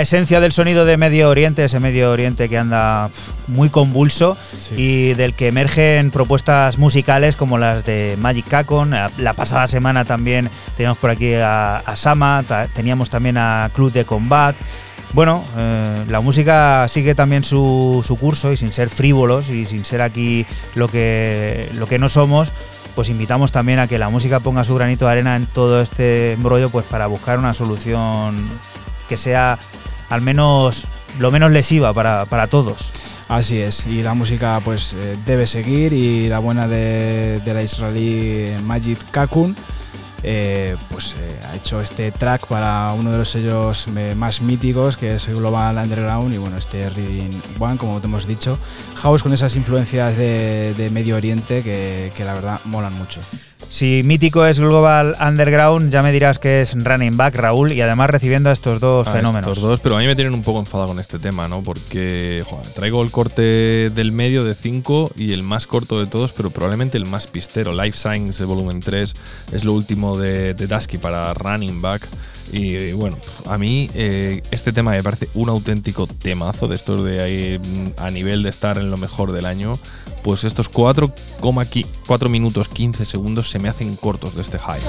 esencia del sonido de Medio Oriente, ese Medio Oriente que anda muy convulso Sí. y del que emergen propuestas musicales como las de Magic Kakon. La, la pasada semana también teníamos por aquí a, a Sama, teníamos también a Club de Combat. Bueno, eh, la música sigue también su, su curso y sin ser frívolos y sin ser aquí lo que, lo que no somos, pues invitamos también a que la música ponga su granito de arena en todo este embrollo pues para buscar una solución que sea al menos lo menos lesiva para, para todos. Así es, y la música pues eh, debe seguir y la buena de, de la israelí Majid Kakun eh, pues eh, ha hecho este track para uno de los sellos eh, más míticos que es Global Underground y bueno, este Reading One, como te hemos dicho, house con esas influencias de, de Medio Oriente que, que la verdad molan mucho. Si mítico es Global Underground, ya me dirás que es Running Back, Raúl, y además recibiendo a estos dos a fenómenos. Estos dos, pero a mí me tienen un poco enfadado con este tema, ¿no? Porque joder, traigo el corte del medio de 5 y el más corto de todos, pero probablemente el más pistero. Life Science volumen 3 es lo último de, de para Running Back. Y bueno, a mí eh, este tema me parece un auténtico temazo de estos de ahí mm, a nivel de estar en lo mejor del año. Pues estos 4,4 minutos 15 segundos se me hacen cortos de este high.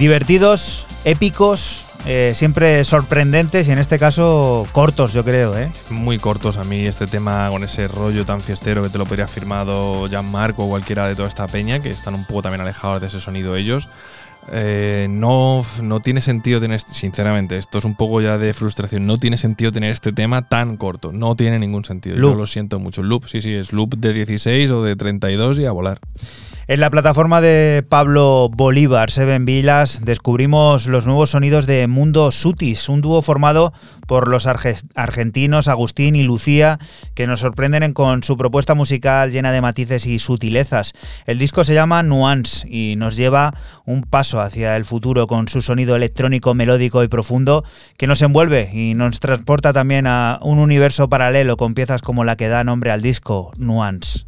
Divertidos, épicos, eh, siempre sorprendentes y en este caso cortos, yo creo. ¿eh? Muy cortos a mí este tema con ese rollo tan fiestero que te lo podría haber firmado Jean-Marc o cualquiera de toda esta peña, que están un poco también alejados de ese sonido ellos. Eh, no, no tiene sentido tener, sinceramente, esto es un poco ya de frustración, no tiene sentido tener este tema tan corto, no tiene ningún sentido. Loop. Yo lo siento mucho. Loop, sí, sí, es loop de 16 o de 32 y a volar. En la plataforma de Pablo Bolívar, Seven Vilas, descubrimos los nuevos sonidos de Mundo Sutis, un dúo formado por los arge- argentinos Agustín y Lucía, que nos sorprenden con su propuesta musical llena de matices y sutilezas. El disco se llama Nuance y nos lleva un paso hacia el futuro con su sonido electrónico, melódico y profundo que nos envuelve y nos transporta también a un universo paralelo con piezas como la que da nombre al disco, Nuance.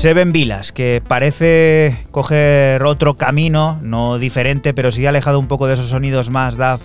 Seven Vilas, que parece coger otro camino, no diferente, pero sí alejado un poco de esos sonidos más DAF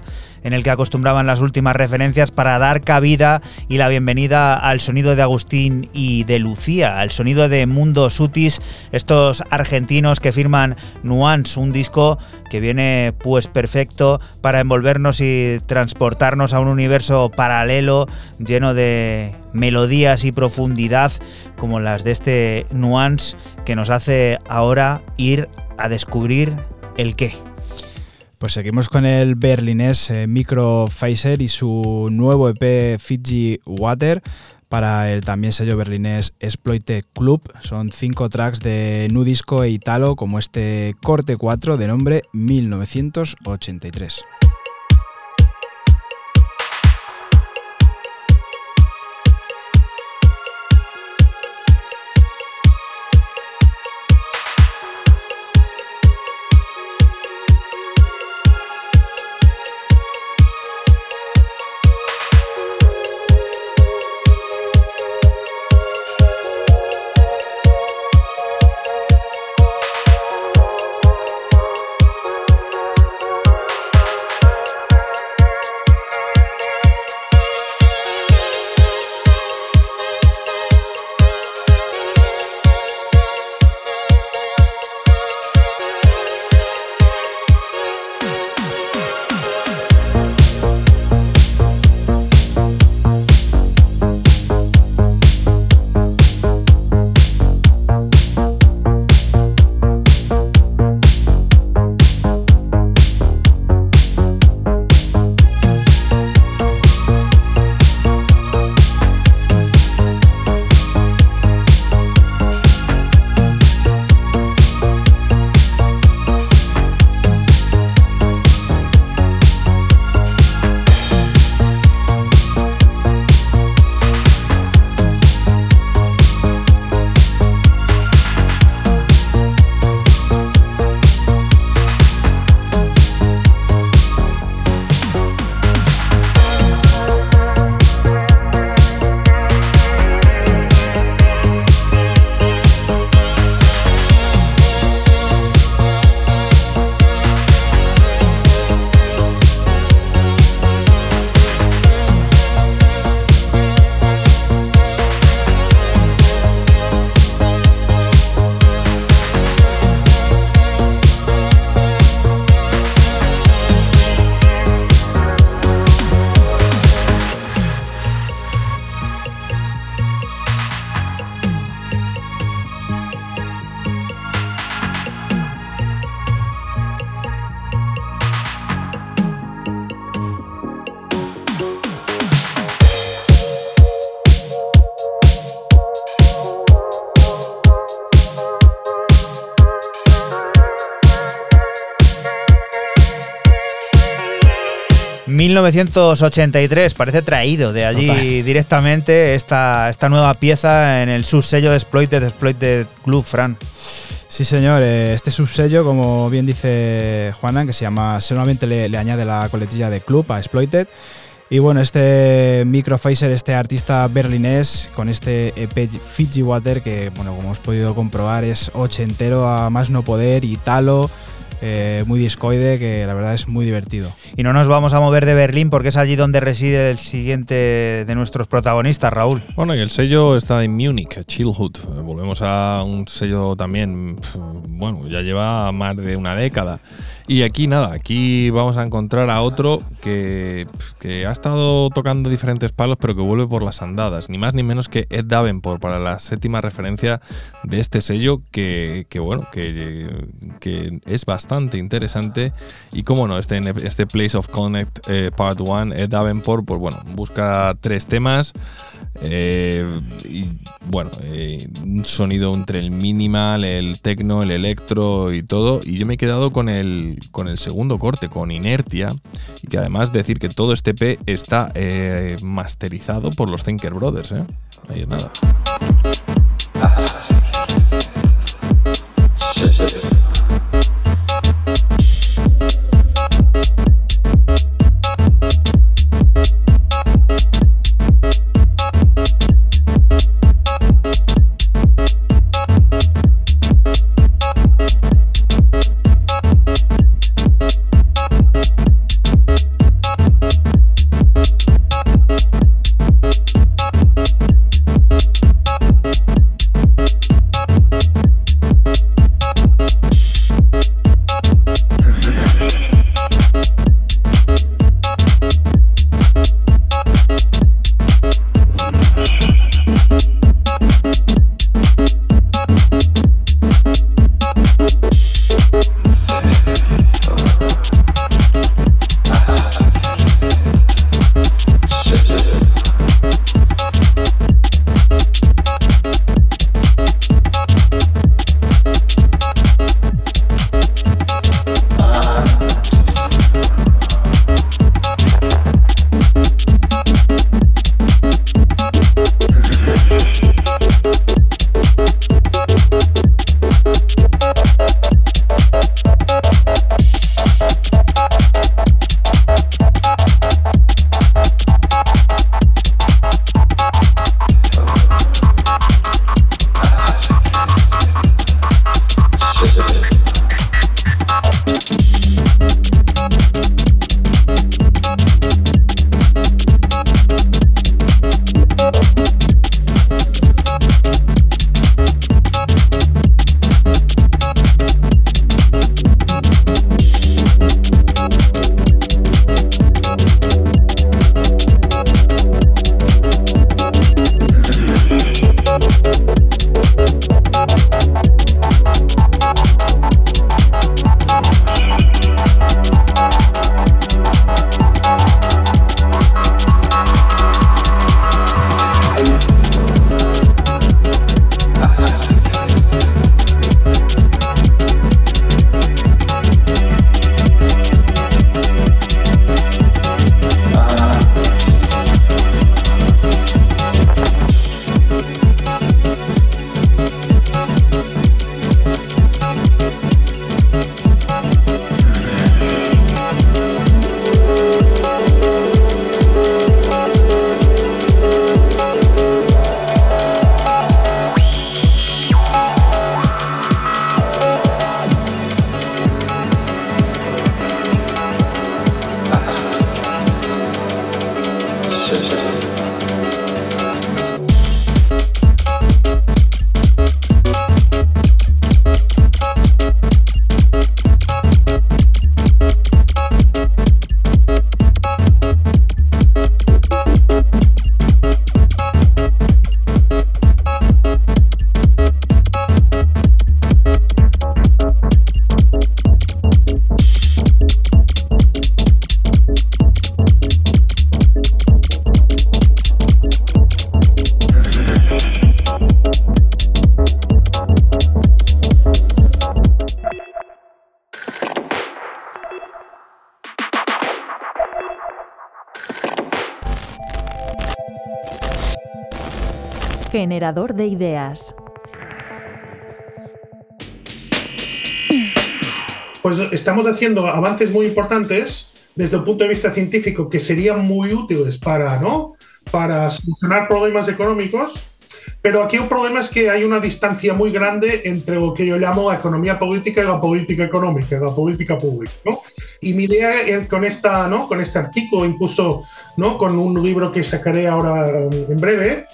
en el que acostumbraban las últimas referencias para dar cabida y la bienvenida al sonido de Agustín y de Lucía, al sonido de Mundo Sutis, estos argentinos que firman Nuance, un disco que viene pues perfecto para envolvernos y transportarnos a un universo paralelo lleno de melodías y profundidad como las de este Nuance que nos hace ahora ir a descubrir el qué. Pues seguimos con el berlinés eh, Micro Pfizer y su nuevo EP Fiji Water. para el también sello berlinés Exploited Club. Son cinco tracks de nu disco e italo como este corte 4 de nombre 1983. ...1983... parece traído de allí Total. directamente esta, esta nueva pieza en el subsello de Exploited, Exploited Club, Fran. Sí, señor. eh, Este subsello, como bien dice Juana, que se llama, solamente le, le añade la coletilla de club a Exploited. Y bueno, este Microphaser, este artista berlinés, con este EP Fiji Water, que bueno, como hemos podido comprobar, es ochentero a más no poder, italo, eh, muy discoide, que la verdad es muy divertido. Y no nos vamos a mover de Berlín porque es allí donde reside el siguiente de nuestros protagonistas, Raúl. Bueno, y el sello está en Múnich, Chillhood. Eh, Volvemos a un sello también, bueno, ya lleva más de una década. Y aquí nada, aquí vamos a encontrar a otro que, que ha estado tocando diferentes palos, pero que vuelve por las andadas. Ni más ni menos que Ed Davenport, para la séptima referencia de este sello, que, que bueno, que, que es bastante interesante. Y cómo no, este, este Place of Connect eh, Part 1, Ed Davenport, pues bueno, busca tres temas. Eh, y bueno, eh, un sonido entre el minimal, el techno, el electro y todo. Y yo me he quedado con el, con el segundo corte, con Inertia. Y que además decir que todo este P está eh, masterizado por los Thinker Brothers. ¿eh? Ahí nada. Generador de ideas. Pues estamos haciendo avances muy importantes desde el punto de vista científico que serían muy útiles para, ¿no? para solucionar problemas económicos, pero aquí el problema es que hay una distancia muy grande entre lo que yo llamo la economía política y la política económica, la política pública. Y mi idea con, esta, ¿no? con este artículo, incluso ¿no? con un libro que sacaré ahora en breve,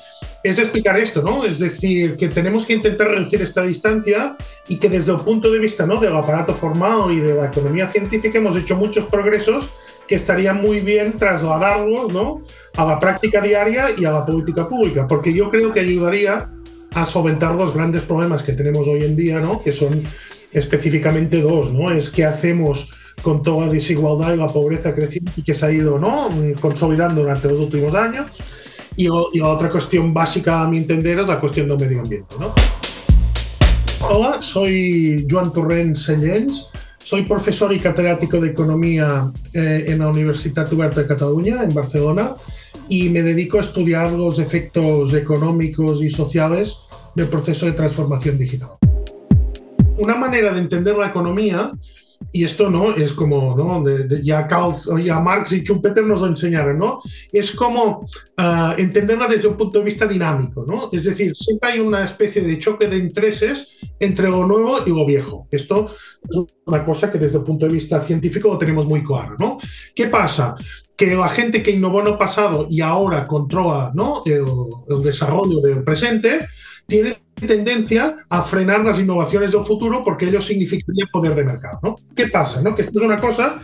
es explicar esto, ¿no? Es decir, que tenemos que intentar reducir esta distancia y que desde el punto de vista ¿no? del aparato formado y de la economía científica hemos hecho muchos progresos que estaría muy bien trasladarlos ¿no? a la práctica diaria y a la política pública, porque yo creo que ayudaría a solventar los grandes problemas que tenemos hoy en día, ¿no? que son específicamente dos, ¿no? es qué hacemos con toda la desigualdad y la pobreza creciente que se ha ido ¿no? consolidando durante los últimos años, y, y la otra cuestión básica a mi entender es la cuestión del medio ambiente. ¿no? Hola, soy Joan Torrent Sellens, soy profesor y catedrático de Economía eh, en la Universitat Oberta de Cataluña, en Barcelona, y me dedico a estudiar los efectos económicos y sociales del proceso de transformación digital. Una manera de entender la economía, y esto no es como, ¿no? Ya, Karl, ya Marx y Schumpeter nos lo enseñaron, ¿no? Es como ah, entenderla desde un punto de vista dinámico, ¿no? Es decir, siempre hay una especie de choque de intereses entre lo nuevo y lo viejo. Esto es una cosa que desde el punto de vista científico lo tenemos muy claro, ¿no? ¿Qué pasa? Que la gente que innovó en el pasado y ahora controla ¿no? el desarrollo del presente tiene tendencia a frenar las innovaciones del futuro porque ello significaría poder de mercado. ¿no? ¿Qué pasa? No? Que esto es una cosa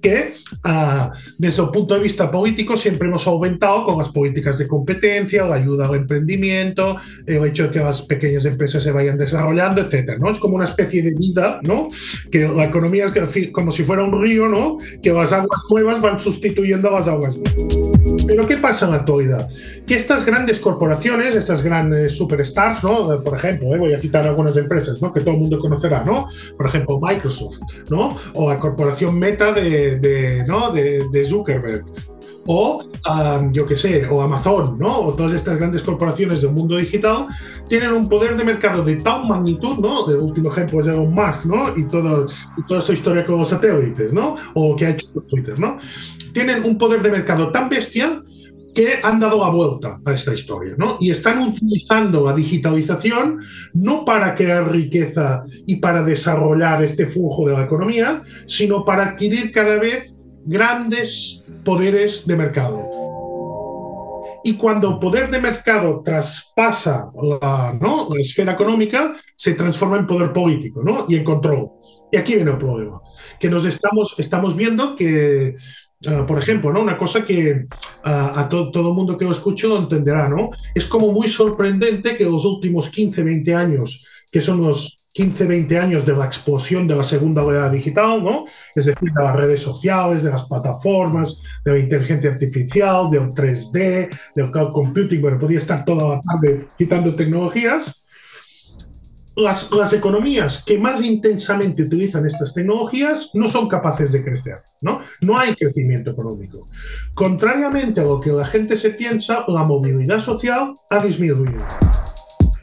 que ah, desde el punto de vista político siempre hemos aumentado con las políticas de competencia, la ayuda al emprendimiento, el hecho de que las pequeñas empresas se vayan desarrollando, etcétera, ¿no? Es como una especie de vida, ¿no? Que la economía es como si fuera un río, ¿no? Que las aguas nuevas van sustituyendo a las aguas viejas. Pero ¿qué pasa en la actualidad? Que estas grandes corporaciones, estas grandes superstars, ¿no? Por ejemplo, ¿eh? voy a citar algunas empresas, ¿no? Que todo el mundo conocerá, ¿no? Por ejemplo, Microsoft, ¿no? O la corporación Meta de, de, ¿no? de, de Zuckerberg. O, um, yo qué sé, o Amazon, ¿no? O todas estas grandes corporaciones del mundo digital tienen un poder de mercado de tal magnitud, ¿no? El último ejemplo es Elon Musk, ¿no? Y, todo, y toda su historia con los satélites, ¿no? O que ha hecho Twitter, ¿no? Tienen un poder de mercado tan bestial que han dado la vuelta a esta historia, ¿no? Y están utilizando la digitalización no para crear riqueza y para desarrollar este flujo de la economía, sino para adquirir cada vez grandes poderes de mercado. Y cuando el poder de mercado traspasa la, ¿no? la esfera económica, se transforma en poder político ¿no? y en control. Y aquí viene el problema, que nos estamos, estamos viendo que, ah, por ejemplo, ¿no? una cosa que ah, a to- todo el mundo que lo escuche lo entenderá, ¿no? es como muy sorprendente que los últimos 15, 20 años, que son los 15, 20 años de la explosión de la segunda oleada digital, ¿no? es decir, de las redes sociales, de las plataformas, de la inteligencia artificial, del 3D, del cloud computing, bueno, podía estar toda la tarde quitando tecnologías. Las, las economías que más intensamente utilizan estas tecnologías no son capaces de crecer, ¿no? No hay crecimiento económico. Contrariamente a lo que la gente se piensa, la movilidad social ha disminuido.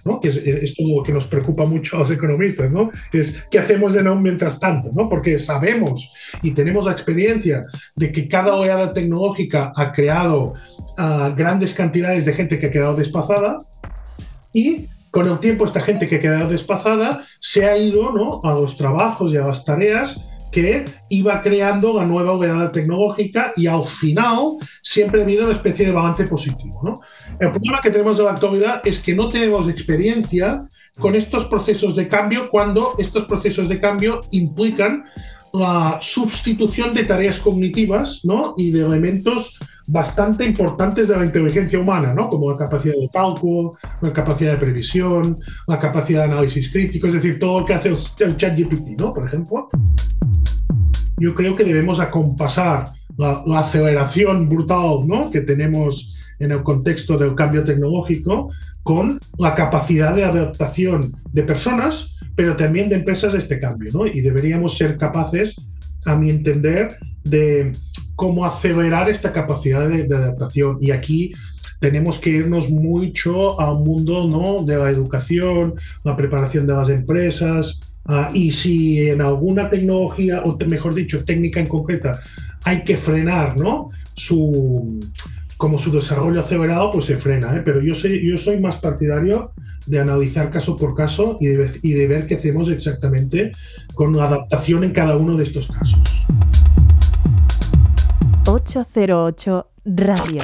¿no? Que es, es lo que nos preocupa mucho a los economistas, ¿no? Es qué hacemos de nuevo mientras tanto, ¿no? Porque sabemos y tenemos la experiencia de que cada oleada tecnológica ha creado ah, grandes cantidades de gente que ha quedado desplazada y con el tiempo esta gente que ha quedado desplazada se ha ido ¿no? a los trabajos y a las tareas que iba creando la nueva oleada tecnológica y al final siempre ha habido una especie de balance positivo. ¿no? El problema que tenemos en la actualidad es que no tenemos experiencia con estos procesos de cambio cuando estos procesos de cambio implican la sustitución de tareas cognitivas ¿no? y de elementos bastante importantes de la inteligencia humana, ¿no? como la capacidad de cálculo, la capacidad de previsión, la capacidad de análisis crítico, es decir, todo lo que hace el, ChatGPT, ¿no? por ejemplo. Yo creo que debemos acompasar la, la aceleración brutal ¿no? que tenemos en el contexto del cambio tecnológico con la capacidad de adaptación de personas, pero también de empresas a este cambio. ¿no? Y deberíamos ser capaces, a mi entender, de cómo acelerar esta capacidad de, de adaptación. Y aquí tenemos que irnos mucho a un mundo ¿no? de la educación, la preparación de las empresas, ah, y si en alguna tecnología, o mejor dicho, técnica en concreta, hay que frenar ¿no? su, como su desarrollo acelerado, pues se frena. ¿eh? Pero yo soy, yo soy más partidario de analizar caso por caso y de, y de ver qué hacemos exactamente con la adaptación en cada uno de estos casos. 808 Radio.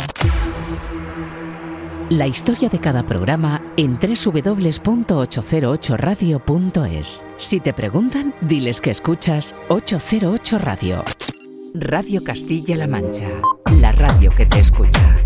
La historia de cada programa en www.808radio.es. Si te preguntan, diles que escuchas 808 Radio. Radio Castilla-La Mancha, la radio que te escucha.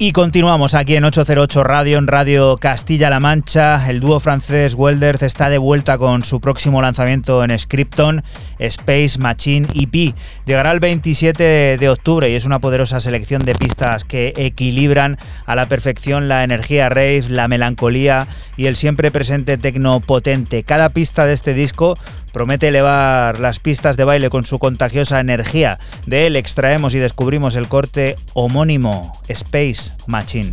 Y continuamos aquí en 808 Radio, en Radio Castilla-La Mancha. El dúo francés Welders está de vuelta con su próximo lanzamiento en Scripton, Space Machine EP. Llegará el 27 de octubre y es una poderosa selección de pistas que equilibran a la perfección la energía rave, la melancolía y el siempre presente tecno potente. Cada pista de este disco promete elevar las pistas de baile con su contagiosa energía. De él extraemos y descubrimos el corte homónimo Space Machine.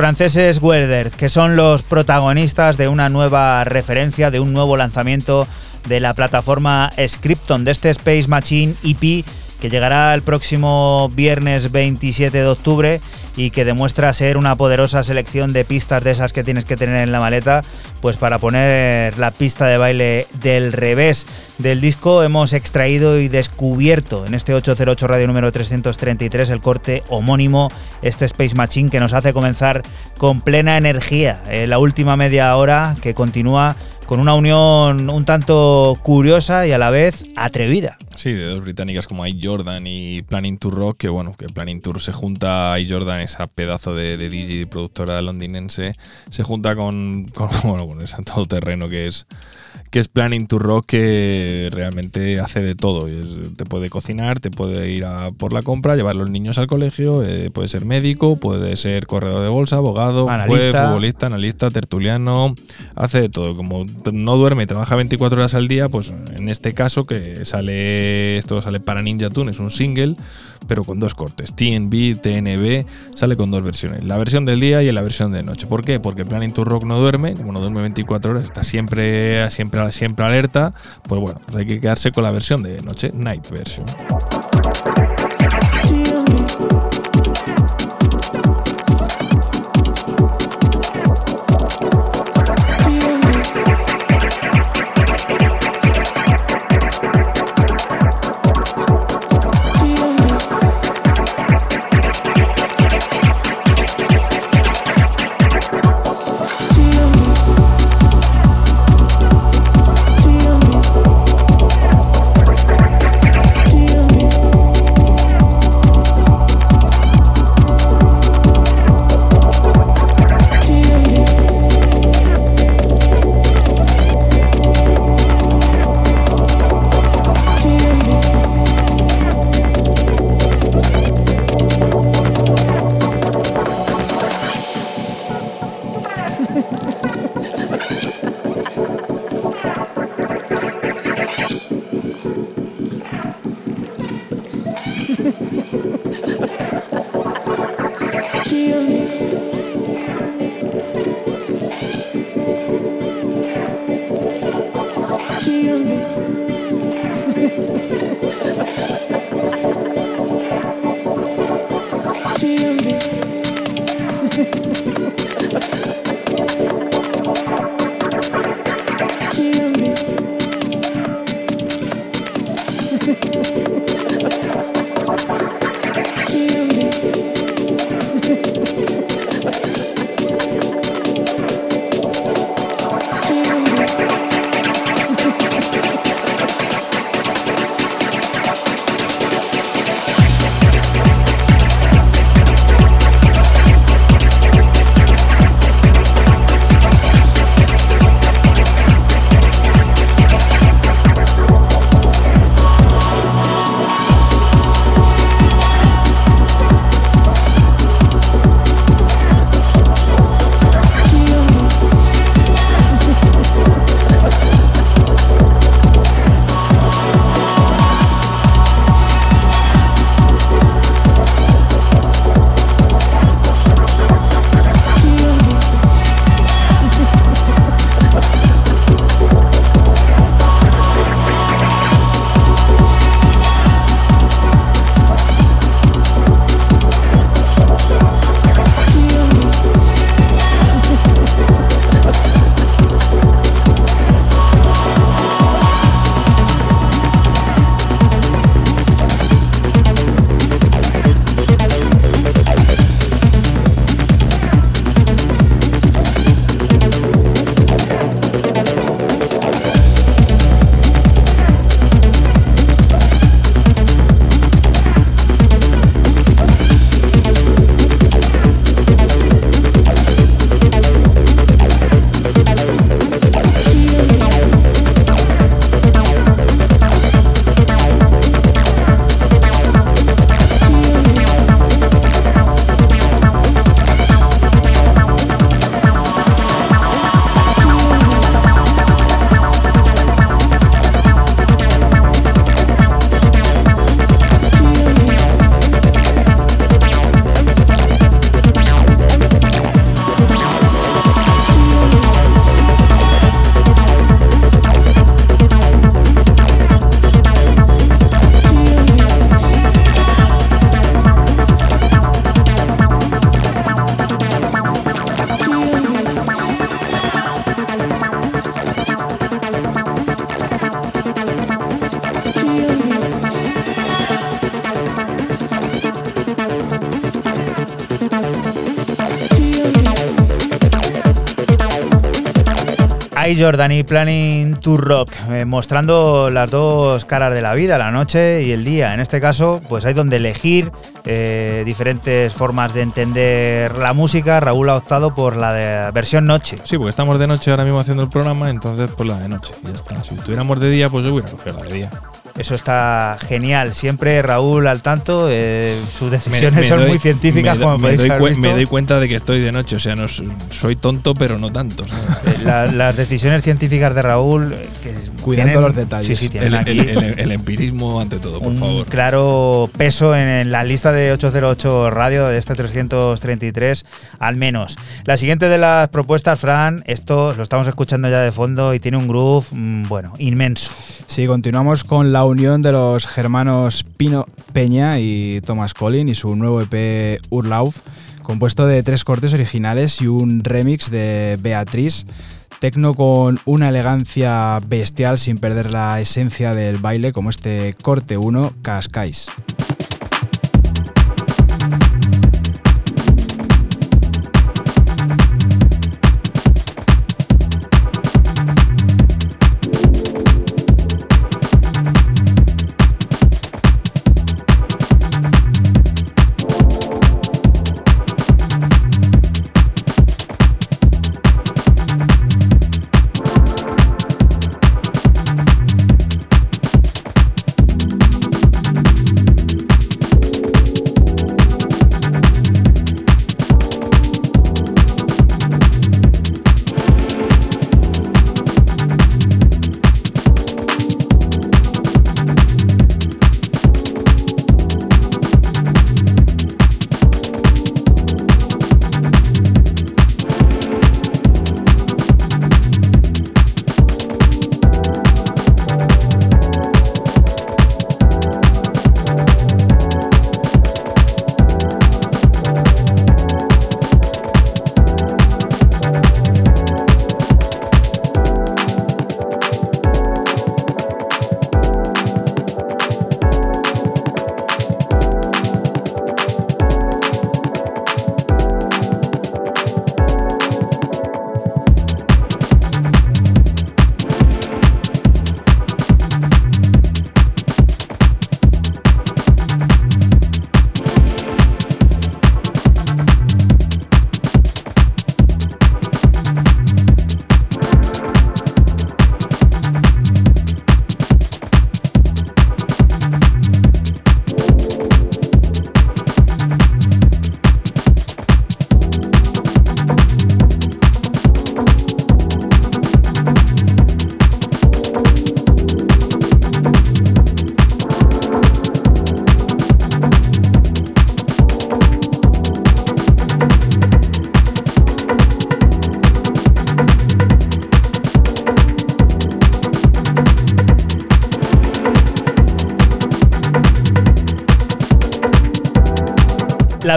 Franceses Werder, que son los protagonistas de una nueva referencia, de un nuevo lanzamiento de la plataforma Scripton, de este Space Machine EP que llegará el próximo viernes 27 de octubre y que demuestra ser una poderosa selección de pistas de esas que tienes que tener en la maleta, pues para poner la pista de baile del revés del disco hemos extraído y descubierto en este 808 radio número 333 el corte homónimo, este Space Machine que nos hace comenzar con plena energía en la última media hora que continúa con una unión un tanto curiosa y a la vez atrevida. Sí, de dos británicas como I Jordan y Planning to Rock, que bueno, que Planning Tour se junta a I Jordan, esa pedazo de, de DJ productora londinense, se junta con, con, bueno, con ese todoterreno que es que es Planning to Rock que realmente hace de todo. Te puede cocinar, te puede ir a por la compra, llevar los niños al colegio, eh, puede ser médico, puede ser corredor de bolsa, abogado, juez, Analista. futbolista, analista, tertuliano, hace de todo. Como no duerme y trabaja 24 horas al día, pues en este caso que esto sale para Ninja Tune, es un single, pero con dos cortes, TNB, TNB, sale con dos versiones, la versión del día y la versión de noche. ¿Por qué? Porque Planning to Rock no duerme, como no duerme 24 horas, está siempre, siempre, siempre alerta, pues bueno, pues hay que quedarse con la versión de noche, night version. Jordan y Planning to Rock, eh, mostrando las dos caras de la vida, la noche y el día. En este caso, pues hay donde elegir eh, diferentes formas de entender la música. Raúl ha optado por la de versión noche. Sí, porque estamos de noche ahora mismo haciendo el programa, entonces pues la de noche. Ya está. Si estuviéramos de día, pues yo hubiera cogido la de día. Eso está genial. Siempre Raúl al tanto. eh, sus decisiones Me- me son doy- muy científicas, me do- como me podéis doy haber cuen- visto. Me doy cuenta de que estoy de noche, o sea, no soy tonto, pero no tanto. Eh, la- las decisiones científicas de Raúl, eh, que Cuidando tienen- los detalles. Sí, sí, tienen El, aquí el- el- el empirismo ante todo, por un favor. claro peso en, en la lista de 808 radio de este 333, al menos. La siguiente de las propuestas, Fran, esto lo estamos escuchando ya de fondo y tiene un groove, mm, bueno, inmenso. Sí, continuamos con la unión de los germanos Pino Peña y Thomas Collin y su nuevo EP Urlauf, compuesto de tres cortes originales y un remix de Beatriz. Tecno con una elegancia bestial sin perder la esencia del baile, como este corte 1, Cascais.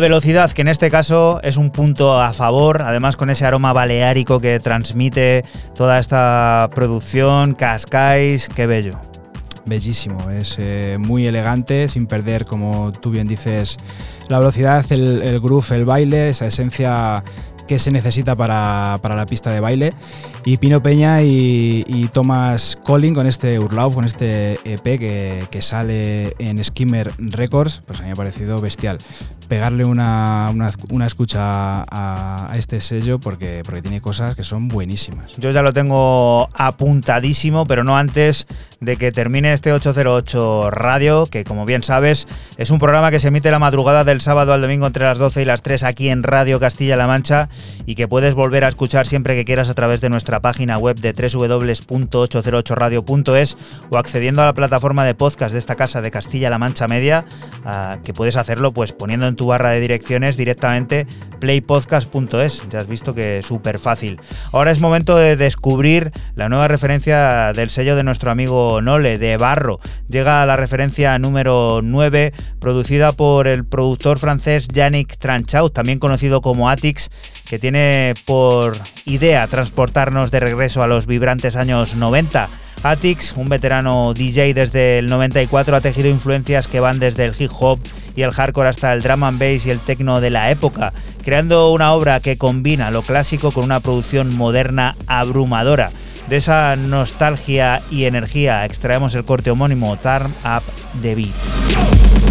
Velocidad, que en este caso es un punto a favor, además con ese aroma baleárico que transmite toda esta producción, Cascais, qué bello. Bellísimo, es eh, muy elegante, sin perder, como tú bien dices, la velocidad, el, el groove, el baile, esa esencia que se necesita para, para la pista de baile. Y Pino Peña y, y Thomas Collin con este Urlaub, con este EP que, que sale en Skimmer Records, pues a mí me ha parecido bestial. Pegarle una, una, escucha a, a este sello porque, porque tiene cosas que son buenísimas. Yo ya lo tengo apuntadísimo, pero no antes de que termine este 808 Radio, que como bien sabes es un programa que se emite la madrugada del sábado al domingo entre las 12 y las 3 aquí en Radio Castilla-La Mancha y que puedes volver a escuchar siempre que quieras a través de nuestra página web de www.808radio.es o accediendo a la plataforma de podcast de esta casa de Castilla-La Mancha Media, ah, que puedes hacerlo pues poniendo en tu barra de direcciones directamente playpodcast.es. Ya has visto que es súper fácil. Ahora es momento de descubrir la nueva referencia del sello de nuestro amigo Nole, de Barro. Llega la referencia número 9, producida por el productor francés Yannick Tranchaut, también conocido como Atix, que tiene por idea transportarnos de regreso a los vibrantes años 90. Atix, un veterano DJ desde el 94, ha tejido influencias que van desde el hip hop y el hardcore hasta el drum and bass y el techno de la época, creando una obra que combina lo clásico con una producción moderna abrumadora. De esa nostalgia y energía extraemos el corte homónimo Turn Up the Beat.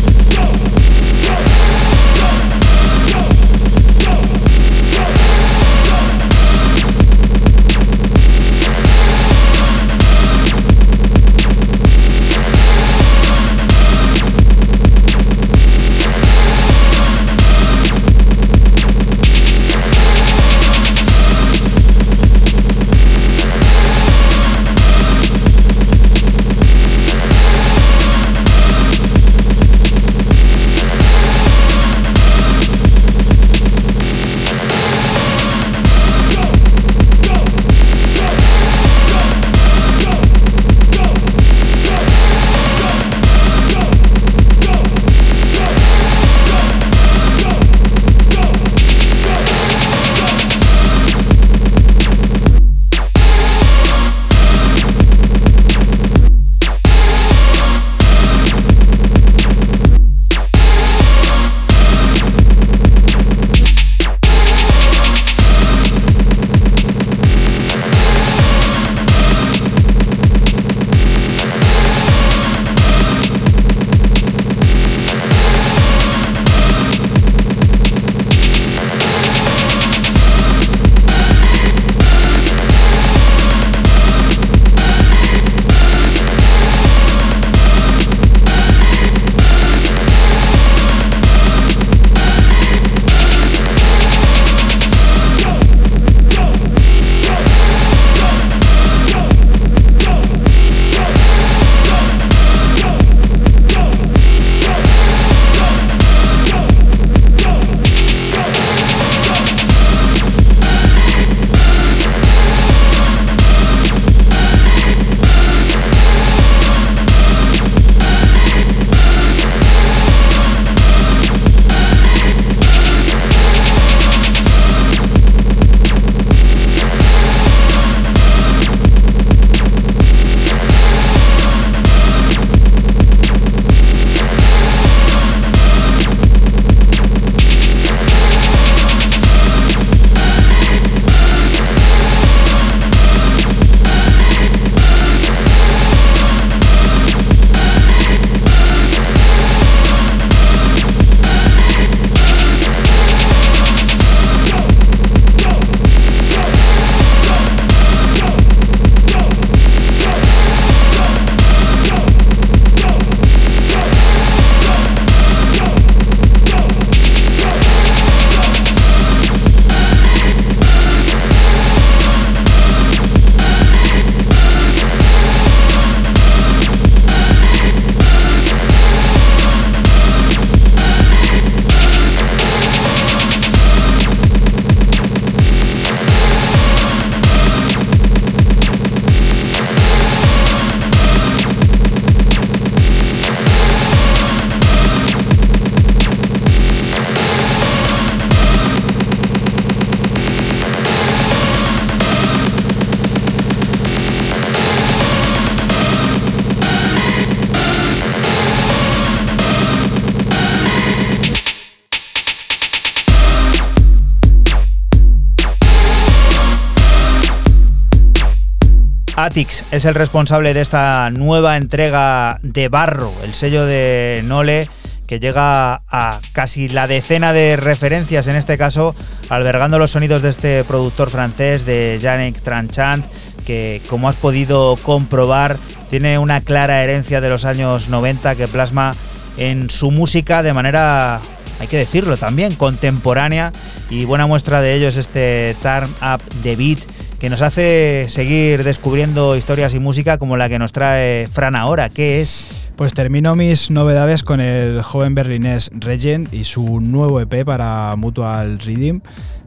Es el responsable de esta nueva entrega de Barro, el sello de Nole que llega a casi la decena de referencias, en este caso albergando los sonidos de este productor francés, de Yannick Tranchant, que como has podido comprobar tiene una clara herencia de los años 90 que plasma en su música de manera, hay que decirlo también, contemporánea. Y buena muestra de ello es este Turn Up the Beat que nos hace seguir descubriendo historias y música como la que nos trae Fran ahora, ¿qué es? Pues termino mis novedades con el joven berlinés Regent y su nuevo EP para Mutual Reading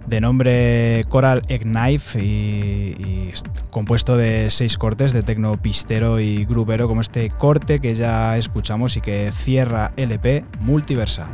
de nombre Coral Egg y, y compuesto de seis cortes de tecno pistero y grupero como este corte que ya escuchamos y que cierra el EP Multiversa.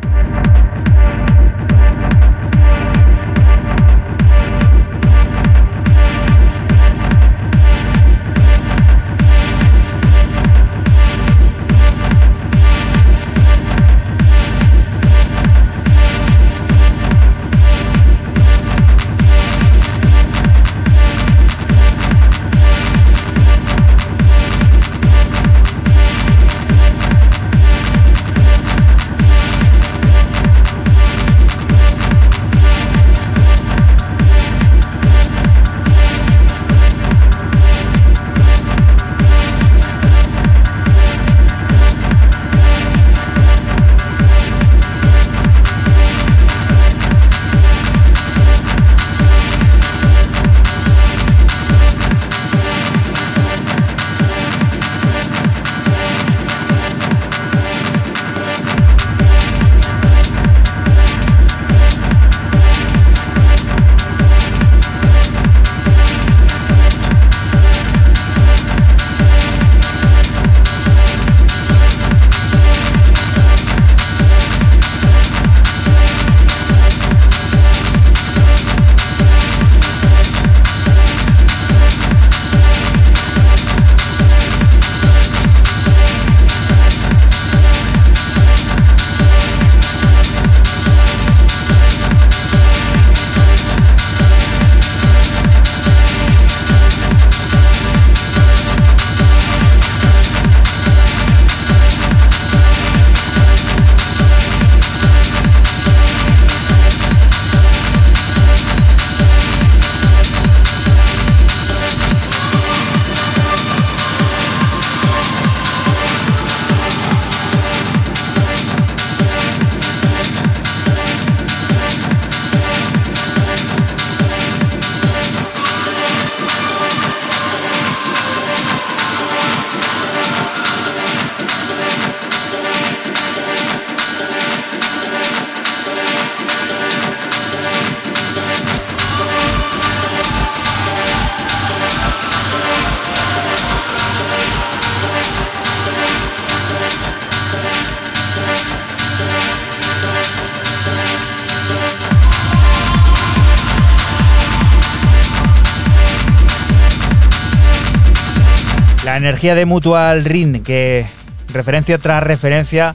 De Mutual Rin, que referencia tras referencia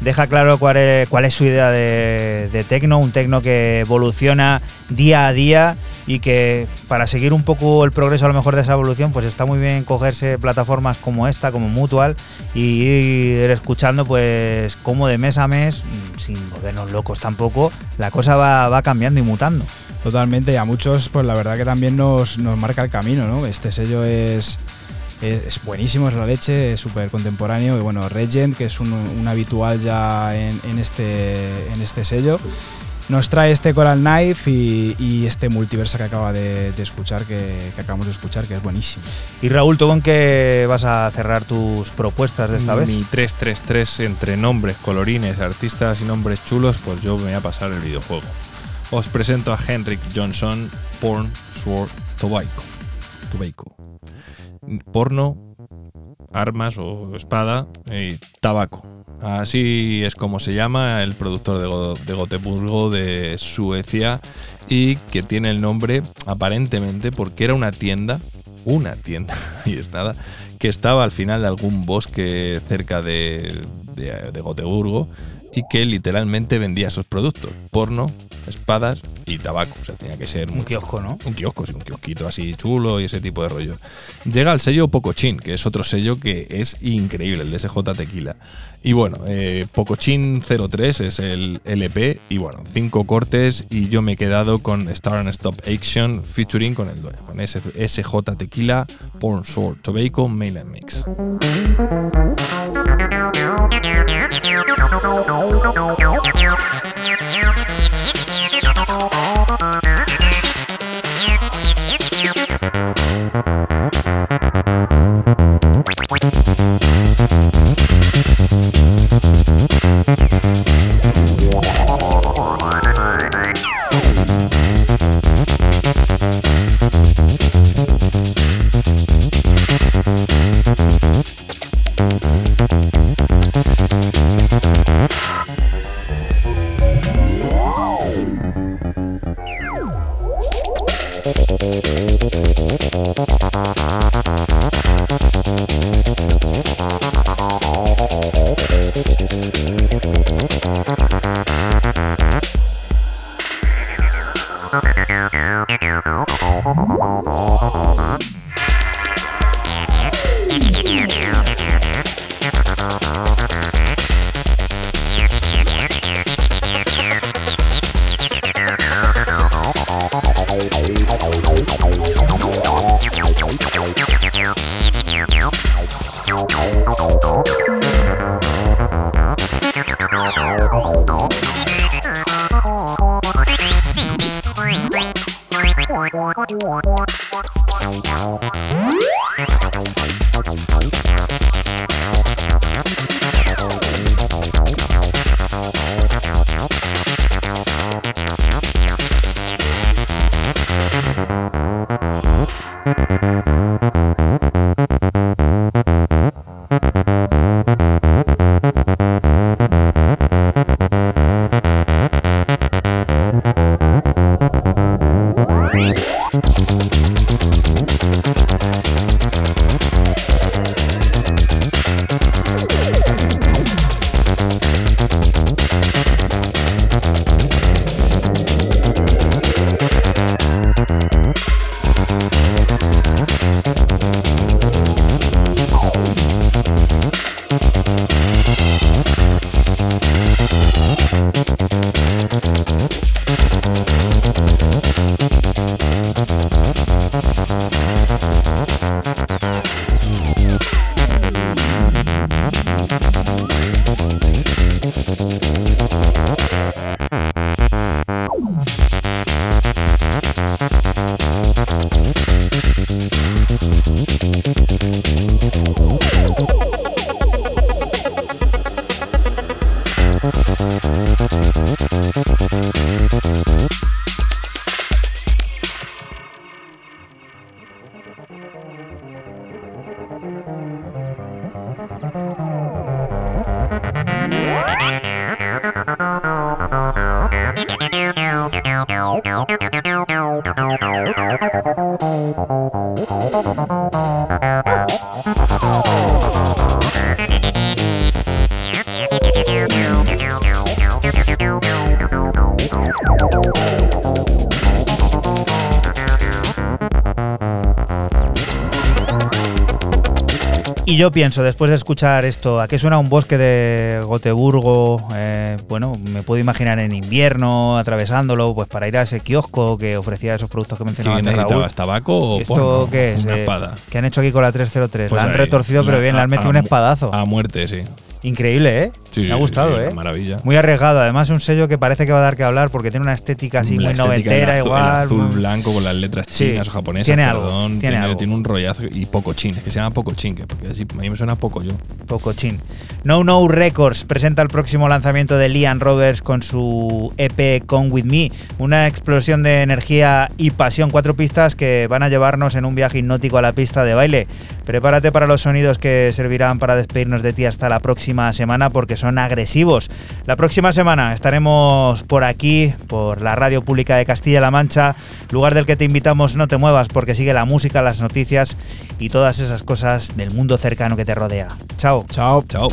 deja claro cuál es, su idea de, de tecno, un tecno que evoluciona día a día y que para seguir un poco el progreso a lo mejor de esa evolución, pues está muy bien cogerse plataformas como esta, como Mutual, y ir escuchando pues como de mes a mes, sin volvernos locos tampoco, la cosa va, va cambiando y mutando. Totalmente, y a muchos, pues la verdad que también nos, nos marca el camino, ¿no? Este sello es, es, es buenísimo, es la leche, es súper contemporáneo. Y bueno, Regent, que es un, un habitual ya en, en este, en este sello, nos trae este Coral Knife y, y este multiverso que acaba de, de escuchar, que, que acabamos de escuchar, que es buenísimo. Y Raúl, ¿tú con qué vas a cerrar tus propuestas de esta vez? Mi 333 entre nombres, colorines, artistas y nombres chulos, pues yo me voy a pasar el videojuego. Os presento a Henrik Johnson, Porn, Sword, Tobacco. Tobacco. Porno, armas o espada y tabaco. Así es como se llama el productor de, de Gotemburgo de Suecia y que tiene el nombre aparentemente porque era una tienda, una tienda, y es nada, que estaba al final de algún bosque cerca de, de, de Gotemburgo y que literalmente vendía esos productos, porno, espadas y tabaco. O sea, tenía que ser Un mucho. kiosco, ¿no? Un kiosco, sí, un kiosquito así chulo y ese tipo de rollo. Llega al sello Pocochin, que es otro sello que es increíble, el de SJ Tequila. Y bueno, eh, Pocochin 03 es el LP y bueno, cinco cortes y yo me he quedado con Star and Stop Action featuring con el dueño, con SJ Tequila, Porn Sword Tobacco, Mainland Mix. Thank Y yo pienso, después de escuchar esto, ¿a qué suena un bosque de Gotemburgo? Eh, bueno, me puedo imaginar en invierno, atravesándolo, pues para ir a ese kiosco que ofrecía esos productos que ¿Qué mencionaba antes Raúl. ¿Tabaco o ¿Esto porno? qué es? Una Eh, espada. ¿Qué han hecho aquí con la 303? Pues la han ahí, retorcido, pero bien, le han a- metido a un espadazo. A muerte, sí. Increíble, ¿eh? Sí, me sí, ha gustado, sí, ¿eh? maravilla. Muy arriesgado, además un sello que parece que va a dar que hablar porque tiene una estética así La muy estética, noventera, azul- igual. Azul muy- blanco con las letras chinas o japonesas, tiene algo, tiene algo. tiene un rollazo y poco chin. Es que se llama poco chin, que porque así a mí me suena poco yo. Poco chin. No No Records presenta el próximo lanzamiento de Liam Roberts con su EP Come With Me, una explosión de energía y pasión, cuatro pistas que van a llevarnos en un viaje hipnótico a la pista de baile. Prepárate para los sonidos que servirán para despedirnos de ti hasta la próxima semana porque son agresivos. La próxima semana estaremos por aquí, por la Radio Pública de Castilla-La Mancha, lugar del que te invitamos no te muevas porque sigue la música, las noticias y todas esas cosas del mundo cercano que te rodea. Chao. Chao. Chao.